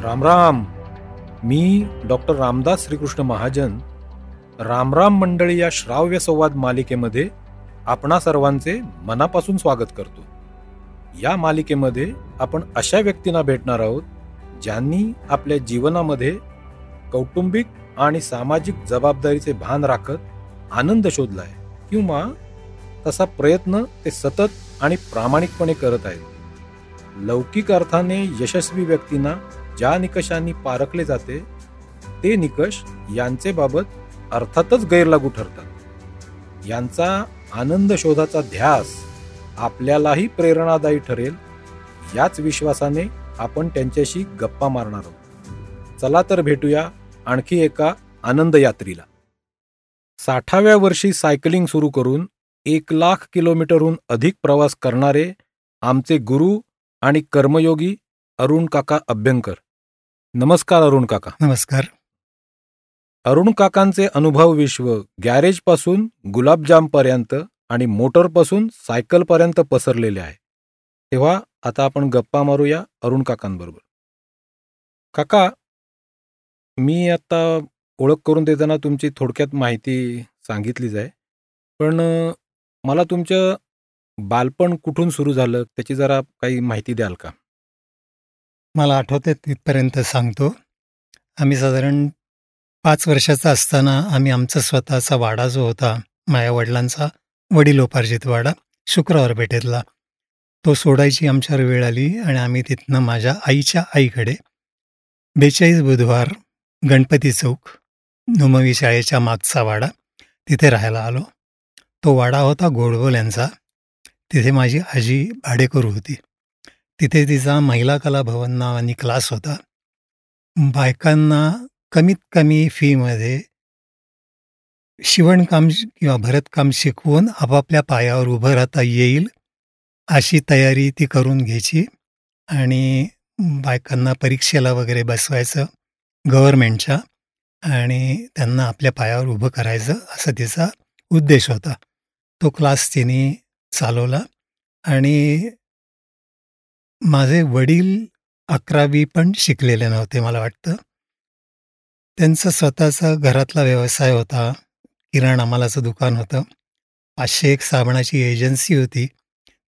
राम राम. मी डॉक्टर रामदास श्रीकृष्ण महाजन रामराम मंडळी या श्राव्य संवाद मालिकेमध्ये आपणा सर्वांचे मनापासून स्वागत करतो. या मालिकेमध्ये आपण अशा व्यक्तींना भेटणार आहोत ज्यांनी आपल्या जीवनामध्ये कौटुंबिक आणि सामाजिक जबाबदारीचे भान राखत आनंद शोधलाय किंवा तसा प्रयत्न ते सतत आणि प्रामाणिकपणे करत आहेत. लौकिक अर्थाने यशस्वी व्यक्तींना ज्या निकषांनी पारखले जाते ते निकष यांचे बाबत अर्थातच गैरलागू ठरतात. यांचा आनंद शोधाचा ध्यास आपल्यालाही प्रेरणादायी ठरेल याच विश्वासाने आपण त्यांच्याशी गप्पा मारणार आहोत. चला तर भेटूया आणखी एका आनंद यात्रीला साठाव्या वर्षी सायकलिंग सुरू करून एक लाख किलोमीटरहून अधिक प्रवास करणारे आमचे गुरु आणि कर्मयोगी अरुण काका अभ्यंकर नमस्कार अरुण काका. नमस्कार. अरुण काकांचे अनुभव विश्व गॅरेजपासून गुलाबजामपर्यंत आणि मोटरपासून सायकलपर्यंत पसरलेले आहे. तेव्हा आता आपण गप्पा मारूया अरुण काकांबरोबर. काका मी आता ओळख करून देताना तुमची थोडक्यात माहिती सांगितलीच आहे. पण मला तुमचं बालपण कुठून सुरू झालं? त्याची जरा काही माहिती द्याल का? मला आठवते तिथपर्यंत सांगतो. आम्ही साधारण पाच वर्षाचा असताना आम्ही आमचा स्वतःचा वाडा जो होता माझ्या वडिलांचा वडिलोपार्जित वाडा शुक्रवार पेठेतला. तो सोडायची आमच्यावर वेळ आली आणि आम्ही तिथनं माझ्या आईच्या आईकडे बेचाळीस बुधवार गणपती चौक नुमवी शाळेच्या मागचा वाडा तिथे राहायला आलो. तो वाडा होता गोडबोल यांचा. तिथे माझी आजी भाडेकरू होती. तिथे तिचा महिला कला भवन नावानी क्लास होता. बायकांना कमीत कमी फीमध्ये शिवणकाम किंवा भरतकाम शिकवून आपापल्या पायावर उभं राहता येईल अशी तयारी ती करून घ्यायची आणि बायकांना परीक्षेला वगैरे बसवायचं गव्हर्मेंटच्या आणि त्यांना आपल्या पायावर उभं करायचं असा तिचा उद्देश होता. तो क्लास तिने चालवला आणि माझे वडील अकरावी पण शिकलेले नव्हते मला वाटतं. त्यांचा स्वतःचा घरातला व्यवसाय होता. किराणा मालाचं दुकान होतं. पाचशे एक साबणाची एजन्सी होती.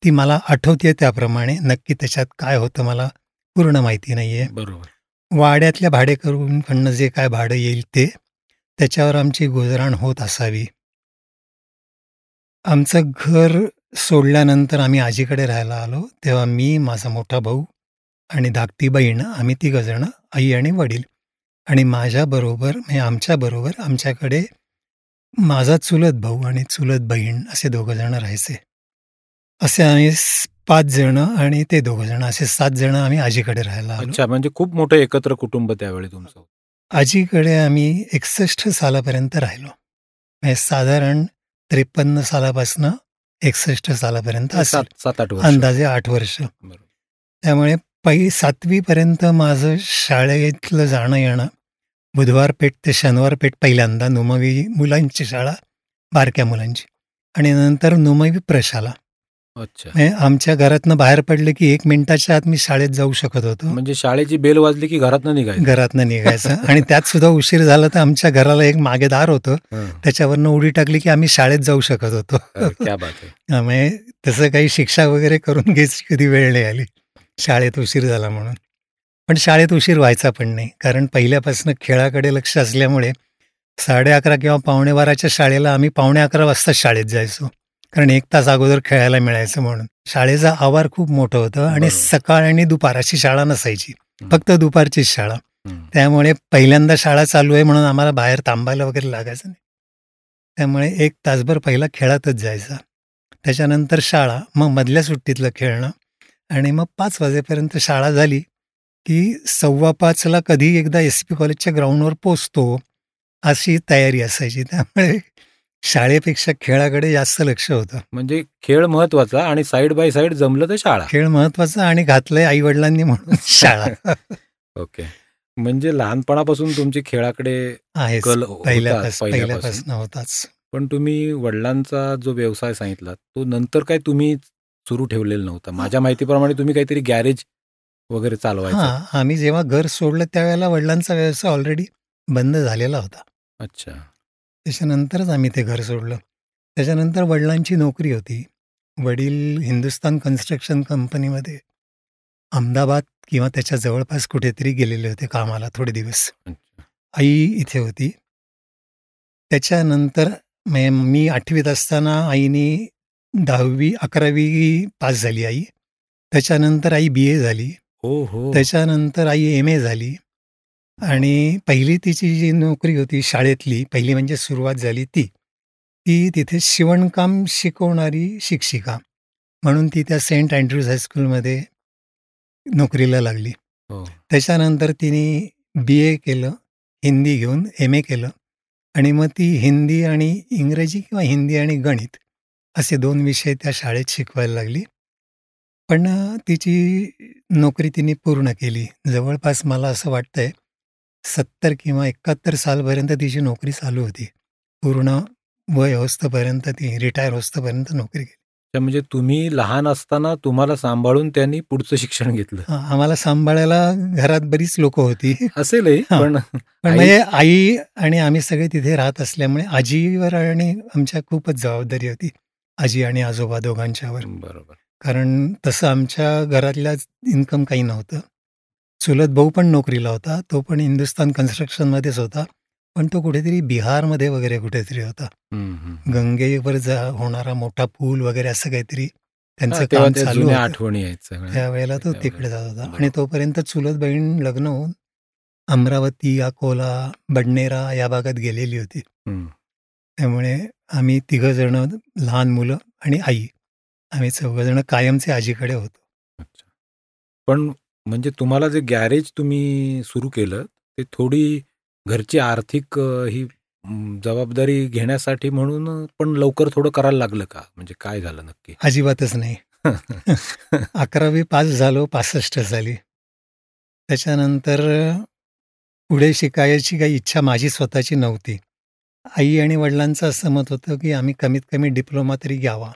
ती मला आठवते त्याप्रमाणे. नक्की त्याच्यात काय होतं मला पूर्ण माहिती नाही आहे बरोबर. वाड्यातल्या भाडेकरूंकडनं जे काय भाडं येईल ते त्याच्यावर आमची गुजराण होत असावी. आमचं घर सोडल्यानंतर आम्ही आजीकडे राहायला आलो. तेव्हा मी माझा मोठा भाऊ आणि धाकटी बहीण आम्ही तिघंजणं आई आणि वडील. आणि माझ्याबरोबर म्हणजे आमच्याबरोबर आमच्याकडे माझा चुलत भाऊ आणि चुलत बहीण असे दोघंजणं राहायचे. असे आम्ही पाच जणं आणि ते दोघंजणं असे सात जणं आम्ही आजीकडे राहायला आलो. अच्छा म्हणजे खूप मोठं एकत्र कुटुंब त्यावेळी तुमचं. आजीकडे आम्ही एकसष्ट सालापर्यंत राहिलो. म्हणजे साधारण त्रेपन्न सालापासनं एकसष्ट सालापर्यंत वर्ष. अंदाजे आठ वर्ष. त्यामुळे पहि सातवीपर्यंत माझं शाळेतलं जाणं येणं बुधवार पेठ ते शनिवार पेठ पहिल्यांदा नुमवी मुलांची शाळा बारक्या मुलांची. आणि नंतर नुमवी प्रशाला. अच्छा. म्हणजे आमच्या घरातनं बाहेर पडलं की एक मिनिटाच्या आत मी शाळेत जाऊ शकत होतो. म्हणजे शाळेची बेल वाजली की घरातनं निघायचं? घरातनं निघायचं. आणि त्यात सुद्धा उशीर झाला तर आमच्या घराला एक मागे दार होतं. त्याच्यावरनं उडी टाकली की आम्ही शाळेत जाऊ शकत होतो. त्यामुळे तसं काही शिक्षा वगैरे करून घ्यायची कधी वेळ नाही आली. शाळेत उशीर झाला म्हणून. पण शाळेत उशीर व्हायचा पण नाही. कारण पहिल्यापासून खेळाकडे लक्ष असल्यामुळे साडे अकरा किंवा पावणे बाराच्या शाळेला आम्ही पावणे अकरा वाजता शाळेत जायचो. कारण एक तास अगोदर खेळायला मिळायचं म्हणून शाळेचा आवार खूप मोठं होतं आणि. सकाळ आणि दुपार अशी शाळा नसायची. फक्त दुपारचीच शाळा. त्यामुळे पहिल्यांदा शाळा चालू आहे म्हणून आम्हाला बाहेर थांबायला वगैरे लागायचं नाही त्यामुळे एक तासभर पहिला खेळातच जायचा त्याच्यानंतर शाळा मग मधल्या सुट्टीतलं खेळणं आणि मग पाच वाजेपर्यंत शाळा झाली की सव्वा पाचला कधी एकदा एस पी कॉलेजच्या ग्राउंडवर पोचतो अशी तयारी असायची त्यामुळे शाळेपेक्षा खेळाकडे जास्त लक्ष होतं. म्हणजे खेळ महत्त्वाचा आणि साईड बाय साईड जमलं तर शाळा. खेळ महत्त्वाचा आणि घातलंय आई वडिलांनी म्हणून शाळा. ओके. म्हणजे लहानपणापासून तुमची खेळाकडे आहे पहिल्यापासून. होताच. पण तुम्ही वडिलांचा जो व्यवसाय सांगितला तो नंतर काय तुम्ही सुरू ठेवलेला नव्हता? माझ्या माहितीप्रमाणे तुम्ही काहीतरी गॅरेज वगैरे चालवायचा. आम्ही जेव्हा घर सोडलं त्यावेळेला वडिलांचा व्यवसाय ऑलरेडी बंद झालेला होता. अच्छा. त्याच्यानंतरच आम्ही ते घर सोडलं. त्याच्यानंतर वडिलांची नोकरी होती. वडील हिंदुस्तान कन्स्ट्रक्शन कंपनीमध्ये अहमदाबाद किंवा त्याच्या जवळपास कुठेतरी गेलेले होते कामाला थोडे दिवस. आई इथे होती. त्याच्यानंतर मे- मी आठवीत असताना आईने दहावी अकरावी पास झाली आई. त्याच्यानंतर आई बी ए झाली. हो हो त्याच्यानंतर आई एम ए झाली. आणि पहिली तिची जी नोकरी होती शाळेतली पहिली म्हणजे सुरुवात झाली ती ती तिथे शिवणकाम शिकवणारी शिक्षिका म्हणून ती त्या सेंट अँड्रूज हायस्कूलमध्ये नोकरीला लागली. हो. त्याच्यानंतर तिने बी ए केलं हिंदी घेऊन एम ए केलं आणि मग ती हिंदी आणि इंग्रजी किंवा हिंदी आणि गणित असे दोन विषय त्या शाळेत शिकवायला लागली. पण तिची नोकरी तिने पूर्ण केली. जवळपास मला असं वाटतंय सत्तर किंवा एकाहत्तर सालपर्यंत तिची नोकरी चालू होती. पूर्ण वय होस्तपर्यंत ती रिटायर होस्तपर्यंत नोकरी केली. म्हणजे तुम्ही लहान असताना तुम्हाला सांभाळून त्यांनी पुढचं शिक्षण घेतलं. आम्हाला सांभाळायला घरात बरीच लोक होती. असेलही हा. पण म्हणजे आई आणि आम्ही सगळे तिथे राहत असल्यामुळे आजीवर आणि आमच्या खूपच जबाबदारी होती. आजी आणि आजोबा दोघांच्यावर. बरोबर. कारण तसं आमच्या घरातल्या इन्कम काही नव्हतं. चुलत भाऊ पण नोकरीला होता तो पण हिंदुस्तान कन्स्ट्रक्शनमध्येच होता पण तो कुठेतरी बिहारमध्ये वगैरे कुठेतरी होता. गंगेवर जा होणारा मोठा पूल वगैरे असं काहीतरी हा, त्यांचं तेव्हा काम त्या चालू जुन्या होतं आठवणी आहेत सगळ्या. त्यावेळेला तो त्यावेळेला. तिकडे जात होता आणि बरोबर. तोपर्यंत चुलत बहीण लग्न होऊन अमरावती अकोला बडनेरा या भागात गेलेली होती. त्यामुळे आम्ही तिघं जण लहान मुलं आणि आई आम्ही चौघजण कायमचे आजीकडे होतो अच्छा पण म्हणजे तुम्हाला जे गॅरेज तुम्ही सुरू केलं ते थोडी घरची आर्थिक ही जबाबदारी घेण्यासाठी म्हणून पण लवकर थोडं करायला लागलं का? म्हणजे काय झालं नक्की? अजिबातच नाही. अकरावी पास झालो पासष्ट साली त्याच्यानंतर पुढे शिकायची काही इच्छा माझी स्वतःची नव्हती. आई आणि वडिलांचं असं मत होतं की आम्ही कमीत कमी डिप्लोमा तरी घ्यावा.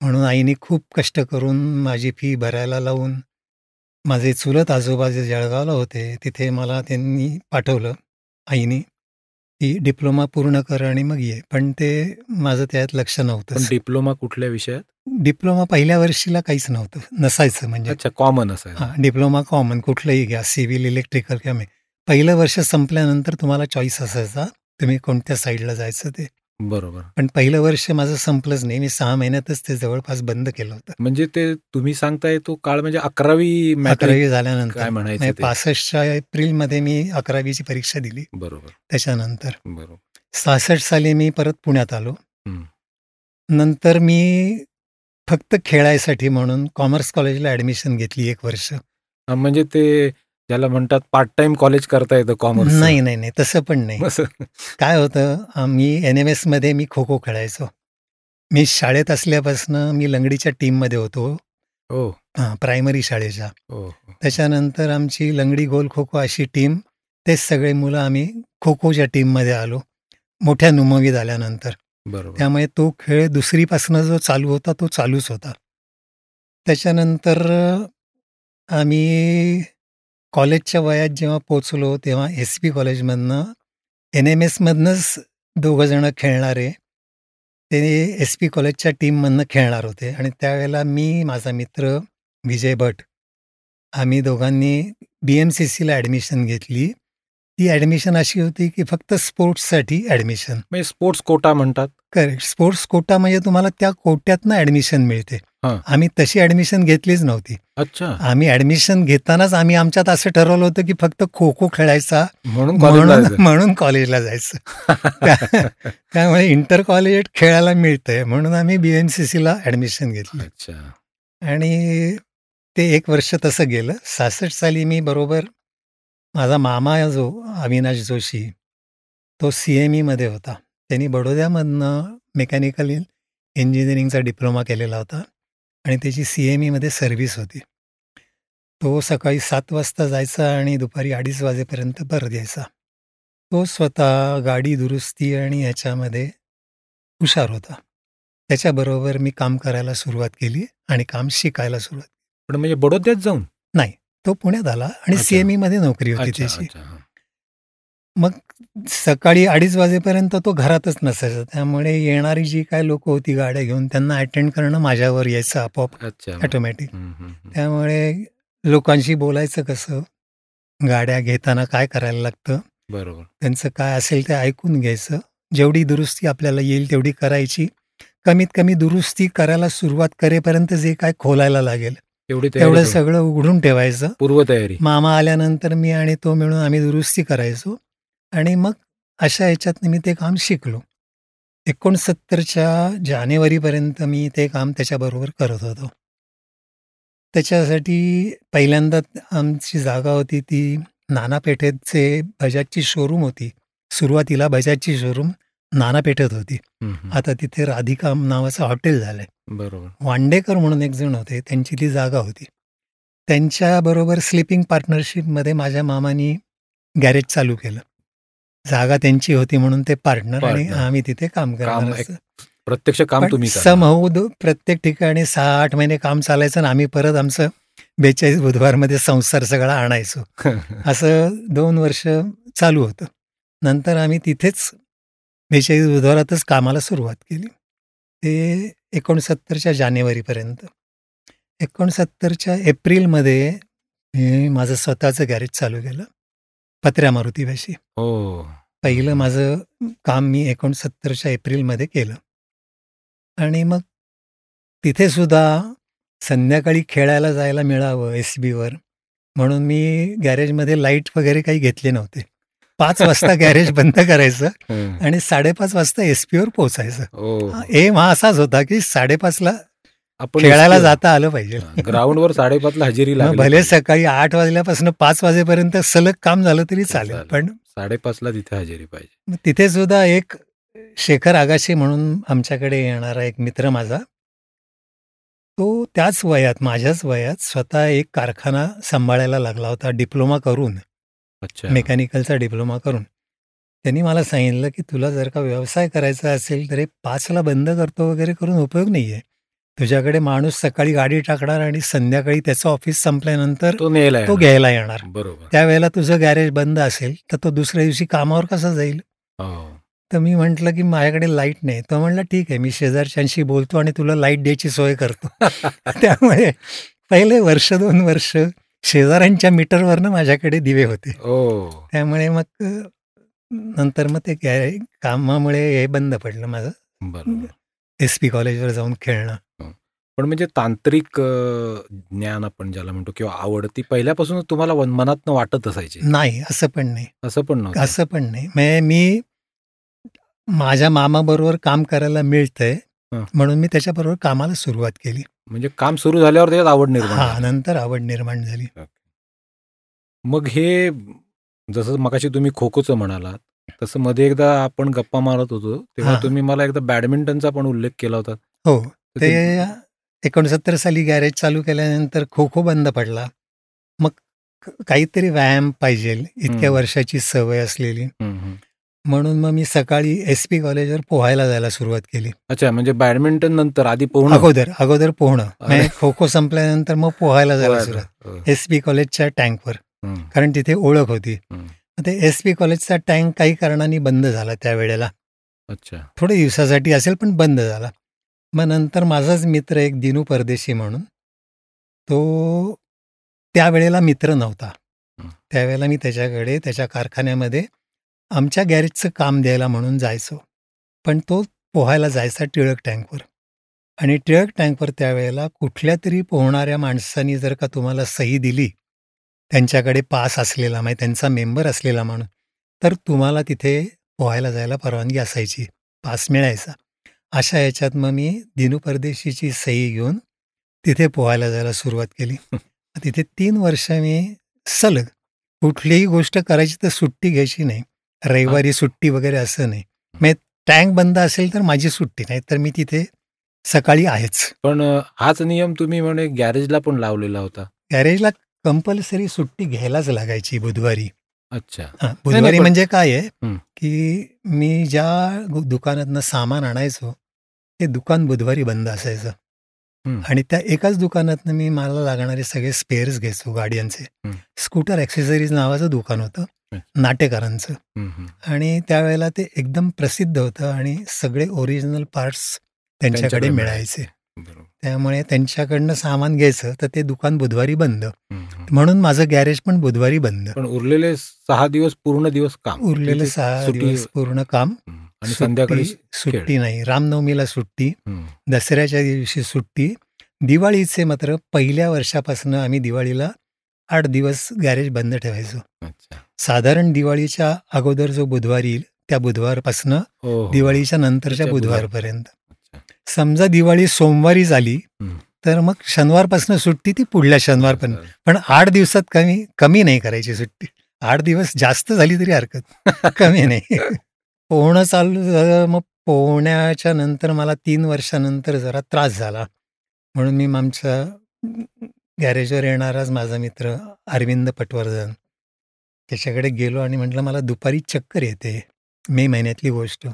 म्हणून आईने खूप कष्ट करून माझी फी भरायला लावून माझे चुलत आजोबा जे जळगावला होते. तिथे मला त्यांनी पाठवलं आईने की डिप्लोमा पूर्ण कर आणि मग ये. पण ते माझं त्यात लक्ष नव्हतं डिप्लोमा कुठल्या विषयात? डिप्लोमा पहिल्या वर्षीला काहीच नव्हतं. नसायचं म्हणजे. अच्छा कॉमन असायचं. हां डिप्लोमा कॉमन कुठलंही घ्या सिव्हिल इलेक्ट्रिकल किंवा पहिलं वर्ष संपल्यानंतर तुम्हाला चॉईस असायचा तुम्ही कोणत्या साईडला जायचं ते. बरोबर. पण पहिलं वर्ष माझं संपलंच नाही. मी सहा महिन्यातच ते जवळपास बंद केलं होतं. म्हणजे ते तुम्ही सांगताय तो काळ म्हणजे अकरावी अकरावी झाल्यानंतर. काय म्हणायचं पासष्टच्या एप्रिलमध्ये मी अकरावीची परीक्षा दिली. बरोबर. त्याच्यानंतर. बरोबर. सहासष्ट साली मी परत पुण्यात आलो. नंतर मी फक्त खेळायसाठी म्हणून कॉमर्स कॉलेजला ॲडमिशन घेतली एक वर्ष. म्हणजे ते ज्याला म्हणतात पार्ट टाइम कॉलेज करता येतं कॉमर्स नाही नाही नाही तसं पण नाही. काय होतं मी एन एम एसमध्ये मी खो खो खेळायचो. मी शाळेत असल्यापासून मी लंगडीच्या टीममध्ये होतो. हो. हां प्रायमरी शाळेच्या. हो हो. त्याच्यानंतर आमची लंगडी गोल खो खो अशी टीम तेच सगळे मुलं आम्ही खो खोच्या टीममध्ये आलो. मोठ्या नुमवीत आल्यानंतर बरोबर. त्यामुळे तो खेळ दुसरीपासून जो चालू होता तो चालूच होता. त्याच्यानंतर आम्ही कॉलेजच्या वयात जेव्हा पोचलो तेव्हा एस पी कॉलेजमधनं एन एम एसमधनंच दोघंजणं खेळणारे ते एस पी कॉलेजच्या टीममधनं खेळणार होते. आणि त्यावेळेला मी माझा मित्र विजय भट आम्ही दोघांनी बी एम सी सीला ॲडमिशन घेतली. ती ॲडमिशन अशी होती की फक्त स्पोर्ट्ससाठी ॲडमिशन म्हणजे स्पोर्ट्स कोटा म्हणतात? करेक्ट स्पोर्ट्स कोटा म्हणजे तुम्हाला त्या कोट्यातनं ॲडमिशन मिळते. आम्ही तशी ॲडमिशन घेतलीच नव्हती. अच्छा. आम्ही ॲडमिशन घेतानाच आम्ही आमच्यात असं ठरवलं होतं की फक्त खो खो खेळायचा. म्हणून कॉलेजला म्हणून जायचं. कॉलेजला त्यामुळे इंटर कॉलेज खेळायला मिळतंय. म्हणून आम्ही बी एम सी सीला ॲडमिशन घेतलं. अच्छा. आणि ते एक वर्ष तसं गेलं. सहासष्ट साली मी बरोबर माझा मामा जो अविनाश जोशी तो सी एम ईमध्ये होता. त्यांनी बडोद्यामधनं मेकॅनिकल इंजिनिअरिंगचा डिप्लोमा केलेला होता आणि त्याची सी एम ईमध्ये सर्व्हिस होती. तो सकाळी सात वाजता जायचा आणि दुपारी अडीच वाजेपर्यंत परत यायचा. तो स्वतः गाडी दुरुस्ती आणि ह्याच्यामध्ये हुशार होता. त्याच्याबरोबर मी काम करायला सुरुवात केली आणि काम शिकायला सुरुवात पण म्हणजे बडोद्यात जाऊन? नाही तो पुण्यात आला आणि. सीएमई मध्ये नोकरी होती त्याची. मग सकाळी अडीच वाजेपर्यंत तो घरातच नसायचा त्यामुळे येणारी जी काय लोक होती गाड्या घेऊन त्यांना अटेंड करणं माझ्यावर यायचं आपोआप ऑटोमॅटिक. त्यामुळे लोकांशी बोलायचं कसं? गाड्या घेताना काय करायला लागतं? बरोबर. त्यांचं काय असेल ते ऐकून घ्यायचं. जेवढी दुरुस्ती आपल्याला येईल तेवढी करायची. कमीत कमी दुरुस्ती करायला सुरुवात करेपर्यंत जे काय खोलायला लागेल तेवढं सगळं उघडून ठेवायचं. पूर्वतयारी. मामा आल्यानंतर मी आणि तो मिळून आम्ही दुरुस्ती करायचो. आणि मग अशा ह्याच्यात मी ते काम शिकलो. एकोणसत्तरच्या जानेवारीपर्यंत मी ते काम त्याच्याबरोबर करत होतो. त्याच्यासाठी पहिल्यांदा आमची जागा होती ती नानापेठेचे बजाजची शोरूम होती. सुरुवातीला बजाजची शोरूम नानापेठेत होती. आता तिथे राधिका नावाचं हॉटेल झालंय. बरोबर. वांडेकर म्हणून एक जण होते त्यांची ती जागा होती. त्यांच्याबरोबर स्लिपिंग पार्टनरशिपमध्ये माझ्या मामानी गॅरेज चालू केलं. जागा त्यांची होती म्हणून ते पार्टनर आणि. आम्ही तिथे काम करणार प्रत्यक्ष काम तुम्ही. समहूद प्रत्येक ठिकाणी सहा आठ महिने काम चालायचं आणि आम्ही परत आमचं बेचाळीस बुधवारमध्ये संसार सगळा आणायचो. असं दोन वर्ष चालू होतं. नंतर आम्ही तिथेच बेचाळीस बुधवारातच कामाला सुरुवात केली. ते एकोणसत्तरच्या जानेवारीपर्यंत. एकोणसत्तरच्या एप्रिलमध्ये मी माझं स्वतःचं गॅरेज चालू केलं. पत्र्या मारुतीपाशी हो. पहिलं माझं काम मी एकोणसत्तरच्या एप्रिलमध्ये केलं. आणि मग तिथे सुद्धा संध्याकाळी खेळायला जायला मिळावं एस बीवर म्हणून मी गॅरेजमध्ये लाइट वगैरे काही घेतले नव्हते. पाच वाजता गॅरेज बंद करायचं. आणि साडेपाच वाजता एस पीवर पोहोचायचं हो एम हा असाच होता की साडेपाचला आपण खेळायला जाता आलं पाहिजे. ग्राउंडवर साडेपाचला हजेरी लागली. भले. सकाळी आठ वाजल्यापासून पाच वाजेपर्यंत सलग काम झालं तरी चालेल. पण साडेपाचला तिथे हजेरी पाहिजे. तिथे सुद्धा एक शेखर आगाशे म्हणून आमच्याकडे येणारा एक मित्र माझा तो त्याच वयात माझ्याच वयात स्वतः एक कारखाना सांभाळायला लागला होता डिप्लोमा करून अच्छा. मेकॅनिकलचा डिप्लोमा करून. त्यांनी मला सांगितलं की तुला जर का व्यवसाय करायचा असेल तर हे पाचला बंद करतो वगैरे करून उपयोग नाही आहे तुझ्याकडे माणूस सकाळी गाडी टाकणार आणि संध्याकाळी त्याचं ऑफिस संपल्यानंतर तो न्यायला तो. घ्यायला येणार. बरोबर. त्यावेळेला तुझं गॅरेज बंद असेल तर तो दुसऱ्या दिवशी कामावर कसा जाईल? हो. तर मी म्हटलं की माझ्याकडे लाइट नाही. तो म्हणला ठीक आहे मी शेजारच्यांशी बोलतो आणि तुला लाइट द्यायची सोय करतो. त्यामुळे पहिले वर्ष दोन वर्ष शेजाऱ्यांच्या मीटरवरनं माझ्याकडे दिवे होते. हो. त्यामुळे मग नंतर मग ते कामामुळे हे बंद पडलं माझं. एस पी कॉलेजवर जाऊन खेळणं. पण म्हणजे तांत्रिक ज्ञान आपण ज्याला म्हणतो किंवा आवड ती पहिल्यापासूनच तुम्हाला मनातनं वाटत असायची. नाही असं पण नाही. असं पण नव्हतं. असं पण नाही. म्हणजे मी माझ्या मामाबरोबर काम करायला मिळतंय. हं. म्हणून मी त्याच्याबरोबर कामाला सुरुवात केली. म्हणजे काम सुरू झाल्यावर त्याच्यात आवड निर्माण हा. नंतर आवड निर्माण झाली. मग हे जसं मगाशी तुम्ही खो खोचं म्हणालात तसं मध्ये एकदा आपण गप्पा मारत होतो तेव्हा. तुम्ही मला एकदा बॅडमिंटनचा पण उल्लेख केला होता. हो ते एकोणसत्तर साली गॅरेज चालू केल्यानंतर खो खो बंद पडला. मग काहीतरी व्यायाम पाहिजे इतक्या. वर्षाची सवय असलेली. म्हणून मग मी सकाळी एस पी कॉलेजवर पोहायला जायला सुरुवात केली. अच्छा म्हणजे बॅडमिंटन नंतर आधी पोहणं? अगोदर अगोदर पोहणं. खो खो संपल्यानंतर मग पोहायला जायला. सुरुवात. एस पी कॉलेजच्या टँकवर. कारण तिथे ओळख होती. ते एस पी कॉलेजचा टँक काही कारणाने बंद झाला त्यावेळेला अच्छा. थोड्या दिवसासाठी असेल पण बंद झाला. मग नंतर माझाच मित्र एक दिनू परदेशी म्हणून तो त्यावेळेला मित्र नव्हता. त्यावेळेला मी त्याच्याकडे त्याच्या कारखान्यामध्ये आमच्या गॅरेजचं काम द्यायला म्हणून जायचो. पण तो पोहायला जायचा टिळक टँकवर. आणि टिळक टँकवर त्यावेळेला कुठल्या तरी पोहणाऱ्या माणसानी जर का तुम्हाला सही दिली त्यांच्याकडे पास असलेला म्हणजे त्यांचा मेंबर असलेला माणूस. तर तुम्हाला तिथे पोहायला जायला परवानगी असायची पास मिळायचा. अशा ह्याच्यात मग मी दिनू परदेशीची सही घेऊन तिथे पोहायला जायला सुरुवात केली. तिथे तीन वर्ष मी सलग कुठलीही गोष्ट करायची तर सुट्टी घ्यायची नाही. रविवारी सुट्टी वगैरे असं नाही. मग टँक बंद असेल तर माझी सुट्टी नाही तर मी तिथे सकाळी आहेच. पण हाच नियम तुम्ही म्हणे गॅरेजला पण लावलेला होता. गॅरेजला कंपल्सरी सुट्टी घ्यायलाच लागायची बुधवारी अच्छा बुधवारी म्हणजे काय आहे. की मी ज्या दुकानातनं सामान आणायचो ते दुकान बुधवारी बंद असायचं. आणि त्या एकाच दुकानातनं मी मला लागणारे सगळे स्पेअर्स घ्यायचो गाड्यांचे. स्कूटर ॲक्सेसरीज नावाचं दुकान होतं. नाटेकरांचं. आणि त्यावेळेला ते एकदम प्रसिद्ध होतं आणि सगळे ओरिजिनल पार्ट्स त्यांच्याकडे मिळायचे त्यामुळे त्यांच्याकडनं सामान घ्यायचं तर ते दुकान बुधवारी बंद. म्हणून माझं गॅरेज पण बुधवारी बंद पण उरलेले सहा दिवस पूर्ण दिवस काम उरलेलं तिथे सहा दिवस पूर्ण काम. आणि संध्याकाळी सुट्टी नाही रामनवमीला सुट्टी. दसऱ्याच्या दिवशी सुट्टी दिवाळीचे मात्र पहिल्या वर्षापासून आम्ही दिवाळीला आठ दिवस गॅरेज बंद ठेवायचो साधारण दिवाळीच्या अगोदर जो बुधवार येईल त्या बुधवारपासनं हो, हो. दिवाळीच्या नंतरच्या. बुधवारपर्यंत. समजा दिवाळी सोमवारी झाली. तर मग शनिवारपासून सुट्टी ती पुढल्या शनिवारपर्यंत. पण आठ दिवसात कमी कमी नाही करायची सुट्टी. आठ दिवस जास्त झाली तरी हरकत. कमी नाही. पोहणं चालू झालं मग पोहण्याच्या नंतर मला तीन वर्षानंतर जरा त्रास झाला. म्हणून मी आमच्या गॅरेजवर येणाराच माझा मित्र अरविंद पटवर्धन. त्याच्याकडे गेलो आणि म्हटलं मला दुपारी चक्कर येते मे महिन्यातली गोष्ट.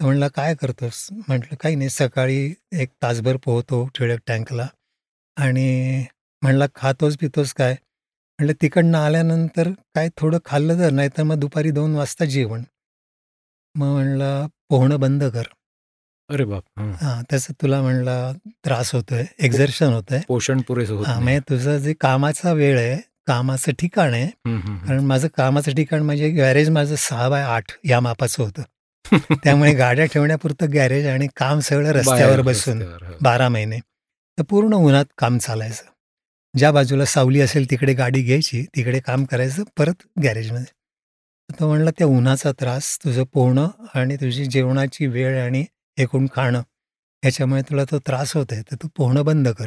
म्हणलं काय करतोस म्हटलं काही नाही सकाळी एक तासभर पोहतो टिळक टँकला आणि म्हणलं खातोस पितोस काय म्हटलं तिकडनं आल्यानंतर काय थोडं खाल्लं तर नाही तर मग दुपारी दोन वाजता जेवण मग म्हणलं पोहणं बंद कर अरे बाप हं. त्याचं तुला म्हणलं त्रास होतोय एक्झर्शन होतंय पोषण पुरेसं होत हां. म्हणजे तुझं जे कामाचा वेळ आहे कामाचं ठिकाण आहे. कारण माझं कामाचं ठिकाण म्हणजे गॅरेज माझं सहा बाय आठ या मापाचं होतं त्यामुळे गाड्या ठेवण्यापुरतं गॅरेज आणि काम सगळं रस्त्यावर बसून रस्त्यावर, हो. बारा महिने. तर पूर्ण उन्हात काम चालायचं. ज्या बाजूला सावली असेल तिकडे गाडी घ्यायची तिकडे काम करायचं परत गॅरेजमध्ये. तो म्हणला त्या उन्हाचा त्रास तुझं पोहणं आणि तुझी जेवणाची वेळ आणि एकूण खाणं ह्याच्यामुळे तुला तो त्रास होत आहे तर तू पोहणं बंद कर.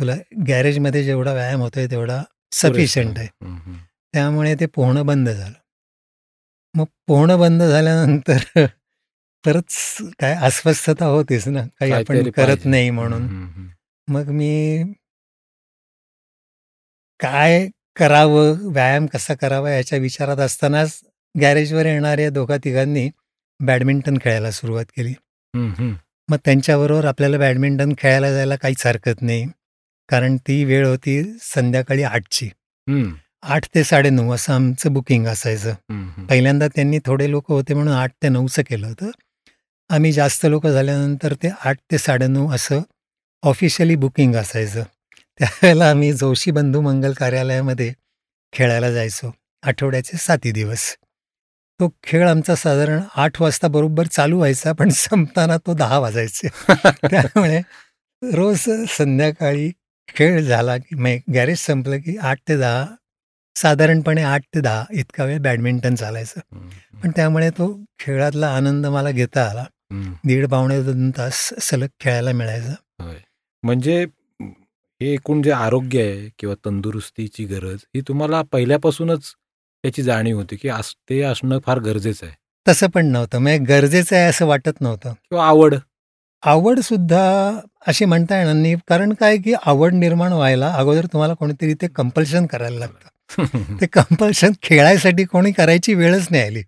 तुला गॅरेजमध्ये जेवढा व्यायाम होतोय तेवढा सफिशियंट आहे. हं, हं. त्यामुळे ते पोहणं बंद झालं. मग पोहणं बंद झाल्यानंतर परत काय अस्वस्थता होतेच ना काही आपण करत. नाही म्हणून. मग मी काय करावं व्यायाम कसा करावा याच्या विचारात असतानाच गॅरेजवर येणाऱ्या दोघा तिघांनी बॅडमिंटन खेळायला सुरुवात केली. मग त्यांच्याबरोबर आपल्याला बॅडमिंटन खेळायला जायला काहीच हरकत नाही कारण ती वेळ होती संध्याकाळी आठची आठ ते साडेनऊ असं आमचं बुकिंग असायचं. पहिल्यांदा त्यांनी थोडे लोक होते म्हणून आठ ते नऊचं केलं होतं आम्ही जास्त लोक झाल्यानंतर ते आठ ते साडेनऊ असं ऑफिशियली बुकिंग असायचं. त्यावेळेला आम्ही जोशी बंधू मंगल कार्यालयामध्ये खेळायला जायचो. आठवड्याचे साती दिवस. तो खेळ आमचा साधारण आठ वाजता बरोबर चालू व्हायचा पण संपताना तो दहा वाजायचे. त्यामुळे रोज संध्याकाळी खेळ झाला की मग गॅरेज संपलं की आठ ते दहा साधारणपणे आठ ते दहा इतका वेळ बॅडमिंटन चालायचं. पण त्यामुळे तो खेळातला आनंद मला घेता आला. दीड पावणे दोन तास सलग खेळायला मिळायचं. म्हणजे हे एकूण जे आरोग्य आहे किंवा तंदुरुस्तीची गरज ही तुम्हाला पहिल्यापासूनच त्याची जाणीव होती की अस- ते असणं फार गरजेचं आहे. तसं पण नव्हतं. म्हणजे गरजेचं आहे असं वाटत नव्हतं. किंवा आवड. आवड सुद्धा अशी म्हणता येणार नाही. कारण काय की आवड निर्माण व्हायला अगोदर तुम्हाला कोणीतरी ते कंपल्शन करायला लागतं. ते कंपल्शन खेळायसाठी कोणी करायची वेळच नाही आली.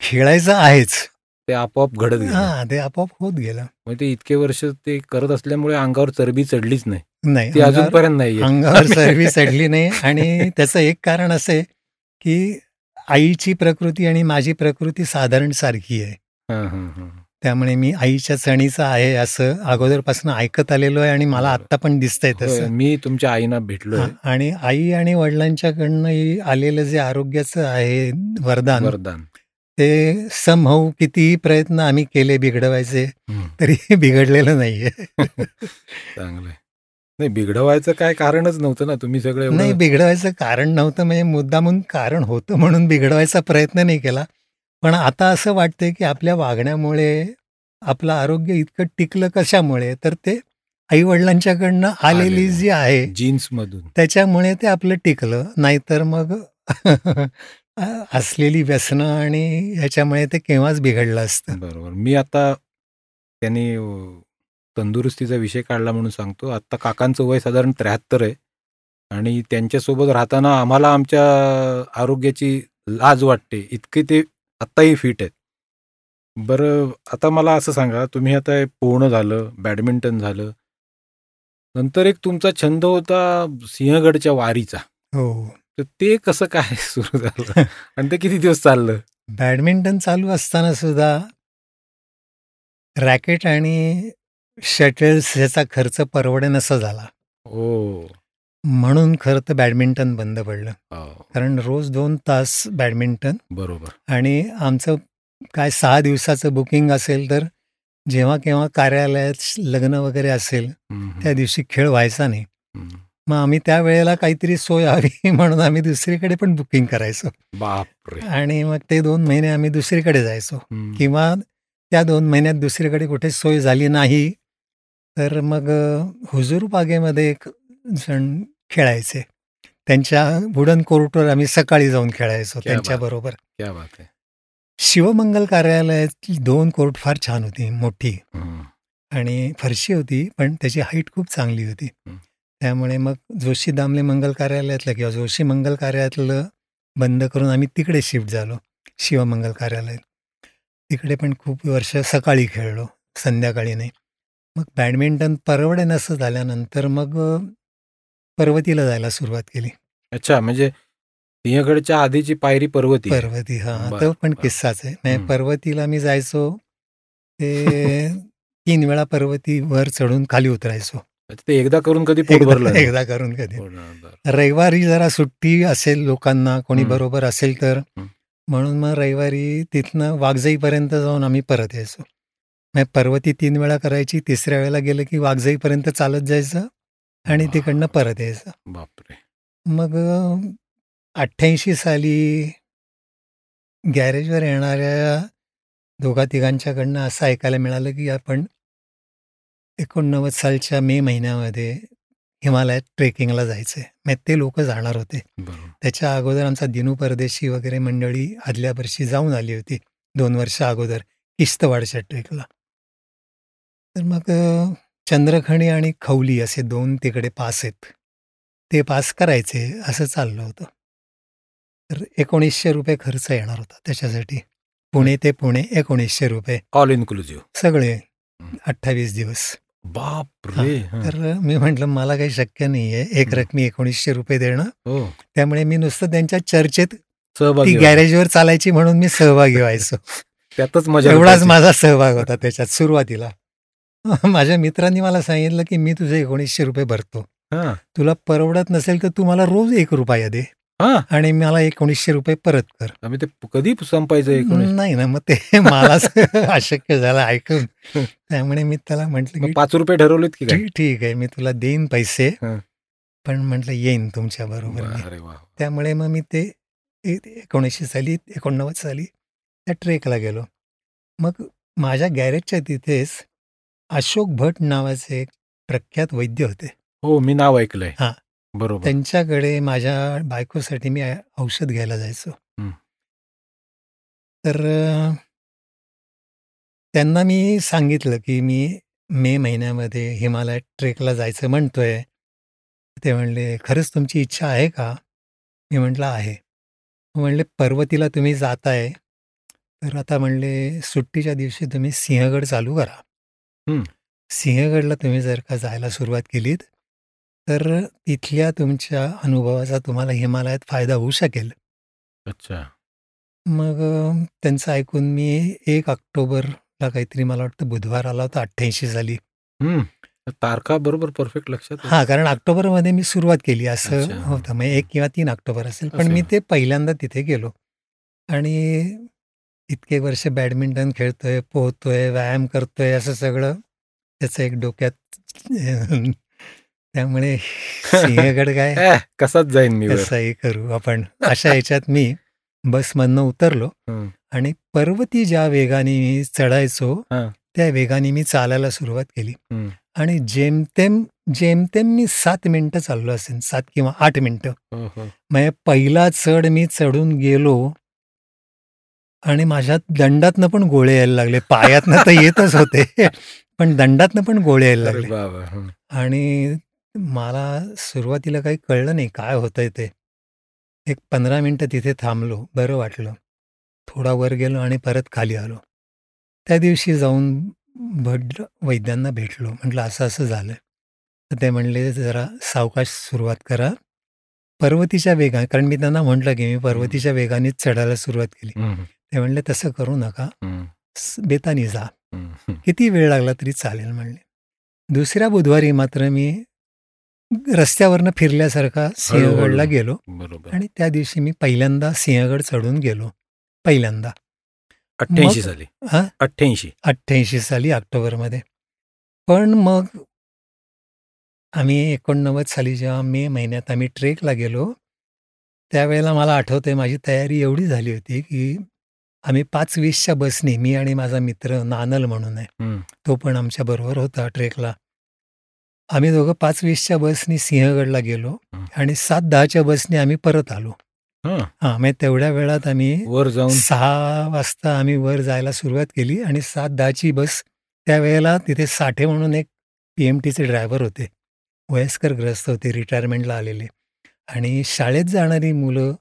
खेळायचं आहेच. ते आपोआप घडत गेलं. हा ते आपोआप होत गेलं. म्हणजे ते इतके वर्ष ते करत असल्यामुळे अंगावर चरबी चढलीच नाही. नाही ती अजूनपर्यंत नाही अंगावर चरबी चढली नाही. आणि त्याचं एक कारण असं आहे की आईची प्रकृती आणि माझी प्रकृती साधारण सारखी आहे. त्यामुळे मी आईच्या चणीचा आहे असं अगोदरपासून ऐकत आलेलो आहे आणि मला बरं. आता पण दिसतंय तसं. मी तुमच्या आईना भेटलोय. हा, आणि आई आणि वडिलांच्याकडनं आलेलं जे आरोग्याचं आहे वरदान वरदान. ते समहू कितीही प्रयत्न आम्ही केले बिघडवायचे हं. तरी बिघडलेलं नाहीये चांगलंय नाही बिघडवायचं काय कारणच नव्हतं ना तुम्ही सगळे नाही बिघडवायचं कारण नव्हतं म्हणजे मुद्दामून कारण होतं म्हणून बिघडवायचा प्रयत्न नाही केला पण आता असं वाटतंय की आपल्या वागण्यामुळे आपलं आरोग्य इतकं टिकलं कशामुळे तर ते आई वडिलांच्याकडनं आलेली आलेलं. जी आहे जीन्स मधून त्याच्यामुळे ते आपलं टिकलं नाहीतर मग असलेली व्यसनं आणि ह्याच्यामुळे ते केव्हाच बिघडलं असतं. बरोबर. मी आता त्यांनी तंदुरुस्तीचा विषय काढला म्हणून सांगतो. आता काकांचं वय साधारण त्र्याहत्तर आहे आणि त्यांच्यासोबत राहताना आम्हाला आमच्या आरोग्याची लाज वाटते. इतके ते आत्ताही फिट आहेत. बरं आता मला असं सांगा तुम्ही आता पोहणं झालं बॅडमिंटन झालं. नंतर एक तुमचा छंद होता सिंहगडच्या वारीचा. हो. तर ते कसं काय सुरू झालं? आणि ते किती दिवस चाललं? बॅडमिंटन चालू असताना सुद्धा रॅकेट आणि शटल्स ह्याचा खर्च परवडेनसा झाला. हो. म्हणून खरं तर बॅडमिंटन बंद पडलं. हो, कारण रोज दोन तास बॅडमिंटन बरोबर. आणि आमचं काय सहा दिवसाचं बुकिंग असेल तर जेव्हा केव्हा कार्यालयात लग्न वगैरे असेल त्या दिवशी खेळ व्हायचा नाही. मग आम्ही त्या वेळेला काहीतरी सोय हवी म्हणून आम्ही दुसरीकडे पण बुकिंग करायचो बापरे आणि मग ते दोन महिने आम्ही दुसरीकडे जायचो. किंवा त्या दोन महिन्यात दुसरीकडे कुठे सोय झाली नाही तर मग हुजूर बागेमध्ये एक जण खेळायचे त्यांच्या वुडन कोर्टवर आम्ही सकाळी जाऊन खेळायचो. त्यांच्याबरोबर बात आहे शिवमंगल कार्यालयातली दोन कोर्ट फार छान होती मोठी. आणि फरशी होती पण त्याची हाईट खूप चांगली होती. त्यामुळे मग जोशी दामले मंगल कार्यालयातलं किंवा जोशी मंगल कार्यालयातलं बंद करून आम्ही तिकडे शिफ्ट झालो शिवमंगल कार्यालयात तिकडे पण खूप वर्ष सकाळी खेळलो संध्याकाळी नाही मग बॅडमिंटन परवडेनसं झाल्यानंतर मग पर्वतीला जायला सुरुवात केली अच्छा म्हणजे सिंहगडच्या आधीची पायरी पर्वती. पर्वती हा तो पण. किस्साच आहे म्हणजे. पर्वतीला मी जायचो ते तीन वेळा पर्वती वर चढून खाली उतरायचो ते एकदा करून कधी पोट भरलं एकदा करून कधी. रविवारी जरा सुट्टी असेल लोकांना कोणी. बरोबर असेल तर. म्हणून मग रविवारी तिथनं वाघजाईपर्यंत जाऊन आम्ही परत यायचो मग पर्वती तीन वेळा करायची तिसऱ्या वेळेला गेलं की वाघजाईपर्यंत चालत जायचं आणि. तिकडनं परत यायचं बापरे मग अठ्ठ्याऐंशी साली गॅरेजवर येणाऱ्या दोघा तिघांच्याकडनं असं ऐकायला मिळालं की आपण एकोणनव्वद सालच्या मे महिन्यामध्ये हिमालयात ट्रेकिंगला जायचं आहे मग ते लोक जाणार होते. त्याच्या अगोदर आमचा दिनू परदेशी वगैरे मंडळी आदल्या वर्षी जाऊन आली होती. दोन वर्ष अगोदर किस्तवाडच्या ट्रेकला. तर मग चंद्रखणी आणि खवली असे दोन तिकडे पास आहेत. ते पास करायचे असं चाललं होतं. तर एकोणीसशे रुपये खर्च येणार होता त्याच्यासाठी. पुणे ते पुणे एकोणीसशे रुपये. ऑल इन्क्लुझिव्ह सगळे. अठ्ठावीस दिवस. बापरे. तर मी म्हटलं मला काही शक्य नाही आहे एक. रकमी एकोणीसशे रुपये देणं. हो. त्यामुळे मी नुसतं त्यांच्या चर्चेत सहभागी. गॅरेजवर चालायची म्हणून मी सहभागी व्हायचो. त्यातच मजा एवढाच. माझा सहभाग होता त्याच्यात सुरुवातीला. माझ्या मित्रांनी मला सांगितलं की मी तुझे एकोणीसशे रुपये भरतो. हा. तुला परवडत नसेल तर तू मला रोज एक रुपया दे. आणि मला एकोणीसशे रुपये परत कर. ते कधी संपायचं नाही ना मग ते मलाच अशक्य झालं ऐकून. त्यामुळे मी त्याला म्हटलं पाच रुपये ठरवलेत की ठीक ठीक आहे मी तुला देईन पैसे. पण म्हटलं येईन तुमच्या बरोबर त्यामुळे मग मी ते एकोणीसशे साली एकोणनव्वद साली त्या ट्रेकला गेलो. मग माझ्या गॅरेजच्या तिथेच अशोक भट नावाचे एक प्रख्यात वैद्य होते. हो मी नाव ऐकलंय. हा. बरोबर. त्यांच्याकडे माझ्या बायकोसाठी मी औषध घ्यायला जायचो. तर त्यांना मी सांगितलं की मी मे महिन्यामध्ये हिमालयात ट्रेकला जायचं म्हणतोय. ते म्हणले खरंच तुमची इच्छा आहे का? मी म्हटलं आहे. म्हणले पर्वतीला तुम्ही जाताय तर आता म्हणले सुट्टीच्या दिवशी तुम्ही सिंहगड चालू करा. सिंहगडला तुम्ही जर का जायला सुरुवात केलीत तर तिथल्या तुमच्या अनुभवाचा तुम्हाला हिमालयात फायदा होऊ शकेल अच्छा मग अ, त्यांचं ऐकून मी एक ऑक्टोबरला काहीतरी मला वाटतं बुधवार आला होता अठ्ठ्याऐंशी साली हम्म तारखा बरोबर परफेक्ट लक्षात आहे. हां कारण ऑक्टोबरमध्ये मी सुरुवात केली असं अच्छा. होतं मग एक किंवा तीन ऑक्टोबर असेल पण असेल. मी ते पहिल्यांदा तिथे गेलो आणि इतके वर्ष बॅडमिंटन खेळतोय पोहतोय व्यायाम करतोय असं सगळं त्याचं एक डोक्यात त्यामुळे सिंहगड काय कसाच जाईन मी कसंही करू आपण अशा ह्याच्यात मी बसमधनं उतरलो. आणि पर्वती ज्या वेगाने मी चढायचो. त्या वेगाने मी चालायला सुरुवात केली. आणि जेमतेम जेमतेम मी सात मिनिटं चाललो असेल सात किंवा आठ मिनिटं म्हणजे पहिला चढ मी चढून गेलो आणि माझ्या दंडातनं पण गोळे यायला लागले पायातनं तर येतच होते पण दंडातनं पण गोळे यायला लागले. आणि मला सुरुवातीला काही कळलं नाही काय होतंय ते. एक पंधरा मिनटं तिथे थांबलो बरं वाटलं. थोडा वर गेलो आणि परत खाली आलो. त्या दिवशी जाऊन भट वैद्यांना भेटलो. म्हटलं असं असं झालं. तर ते म्हणले जरा सावकाश सुरुवात करा. पर्वतीच्या वेगाने कारण मी त्यांना म्हटलं की मी पर्वतीच्या वेगानेच चढायला सुरुवात केली. ते म्हणले तसं करू नका. बेतानी जा. किती वेळ लागला तरी चालेल म्हणले. दुसऱ्या बुधवारी मात्र मी रस्त्यावरनं फिरल्यासारखा सिंहगडला. गेलो. बरोबर. आणि त्या दिवशी मी पहिल्यांदा सिंहगड चढून गेलो. पहिल्यांदा. अठ्ठ्याऐंशी साली. हा? अठ्ठ्याऐंशी. अठ्ठ्याऐंशी साली ऑक्टोबरमध्ये. पण मग आम्ही एकोणनव्वद साली जेव्हा मे महिन्यात आम्ही ट्रेकला गेलो त्यावेळेला मला आठवतंय माझी तयारी एवढी झाली होती की आम्ही पाच वीसच्या बसने मी आणि माझा मित्र नानल म्हणून आहे. तो पण आमच्याबरोबर होता ट्रेकला. आम्ही दोघं पाच वीसच्या बसनी सिंहगडला गेलो. आणि सात दहाच्या बसने आम्ही परत आलो. हं, म्हणजे तेवढ्या वेळात आम्ही वर जाऊन? सहा वाजता आम्ही वर जायला सुरुवात केली आणि सात दहाची बस त्यावेळेला तिथे साठे म्हणून एक पी एम टीचे ड्रायव्हर होते. वयस्कर ग्रस्त होते रिटायरमेंटला आलेले. आणि शाळेत जाणारी मुलं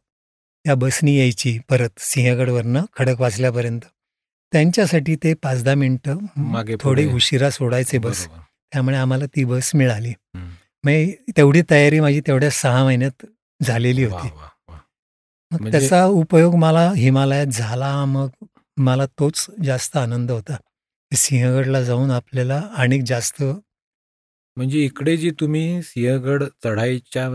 त्या बसनी यायची परत सिंहगडवरनं खडक वाचल्यापर्यंत. त्यांच्यासाठी ते पाच दहा मिनटं मागे थोडे. उशिरा सोडायचे बस. त्यामुळे आम्हाला ती बस मिळाली. मग तेवढी तयारी माझी तेवढ्या सहा महिन्यात झालेली होती. मग म्हणजे- त्याचा उपयोग मला हिमालयात झाला मग मला तोच जास्त आनंद होता सिंहगडला जाऊन आपल्याला अनेक जास्त म्हणजे इकडे जी तुम्ही सिंहगड चढाईच्या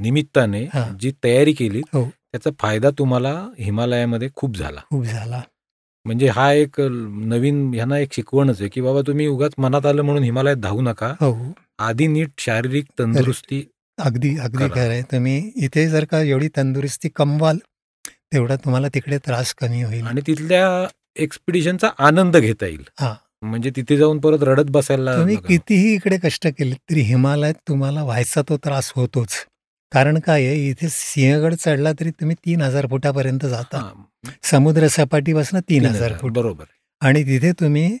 निमित्ताने. जी तयारी केली हो. त्याचा फायदा तुम्हाला हिमालयामध्ये खूप झाला खूप झाला म्हणजे हा एक नवीन ह्यांना एक शिकवणच आहे की बाबा तुम्ही उगाच मनात आलं म्हणून हिमालयात धावू नका हो आधी नीट शारीरिक तंदुरुस्ती अगदी अगदी. खरं आहे तुम्ही इथे जर का एवढी तंदुरुस्ती कमवाल तेवढा तुम्हाला तिकडे त्रास कमी होईल आणि तिथल्या एक्सपिडिशनचा आनंद घेता येईल हा. म्हणजे तिथे जाऊन परत रडत बसायला तुम्ही. कितीही इकडे कष्ट केले तरी हिमालयात तुम्हाला व्हायचा तो त्रास होतोच कारण काय आहे इथे सिंहगड चढला तरी तुम्ही तीन हजार फुटापर्यंत जाता. हा, समुद्र सपाटीपासून तीन तीन हजार फूट. बरोबर. आणि तिथे तुम्ही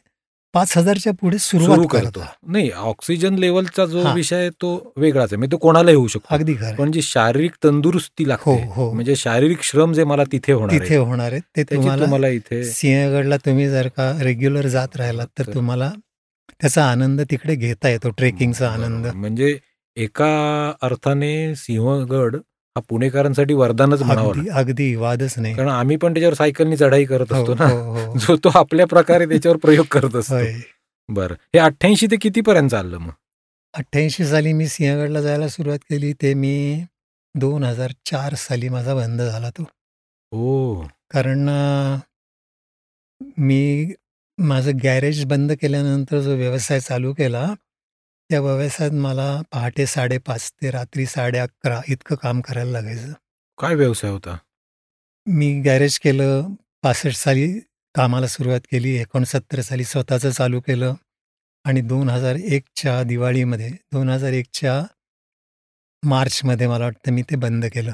पाच हजारच्या पुढे सुरू करतो. नाही ऑक्सिजन लेवलचा जो हा. विषय आहे तो वेगळाच आहे. म्हणजे तो कोणालाही होऊ शकतो. अगदी खरं पण जी शारीरिक तंदुरुस्ती हो लागते हो म्हणजे शारीरिक श्रम जे मला तिथे होणार तिथे होणार आहे ते तुम्हाला तुम्हाला इथे सिंहगडला तुम्ही जर का रेग्युलर जात राहिलात तर तुम्हाला त्याचा आनंद तिकडे घेता येतो ट्रेकिंगचा आनंद. म्हणजे एका अर्थाने सिंहगड हा पुणेकरांसाठी वरदानच म्हणावं अगदी अगदी वादच नाही. कारण आम्ही पण त्याच्यावर सायकलनी चढाई करत हो असतो ना. हो हो. जो तो आपल्या प्रकारे त्याच्यावर प्रयोग करत असतो. बरं. हे अठ्ठ्याऐंशी ते किती पर्यंत चाललं मग? अठ्ठ्याऐंशी साली मी सिंहगडला जायला सुरुवात केली ते मी दोन हजार चार साली माझा बंद झाला तो. हो कारण मी माझं गॅरेज बंद केल्यानंतर जो व्यवसाय चालू केला त्या व्यवसायात मला पहाटे साडेपाच ते रात्री साडे अकरा इतकं काम करायला लागायचं. काय व्यवसाय होता? मी गॅरेज केलं पासष्ट साली कामाला सुरुवात केली एकोणसत्तर साली स्वतःचं चालू केलं आणि दोन हजार एकच्या दिवाळीमध्ये दोन हजार एकच्या मार्चमध्ये मला वाटतं मी ते बंद केलं.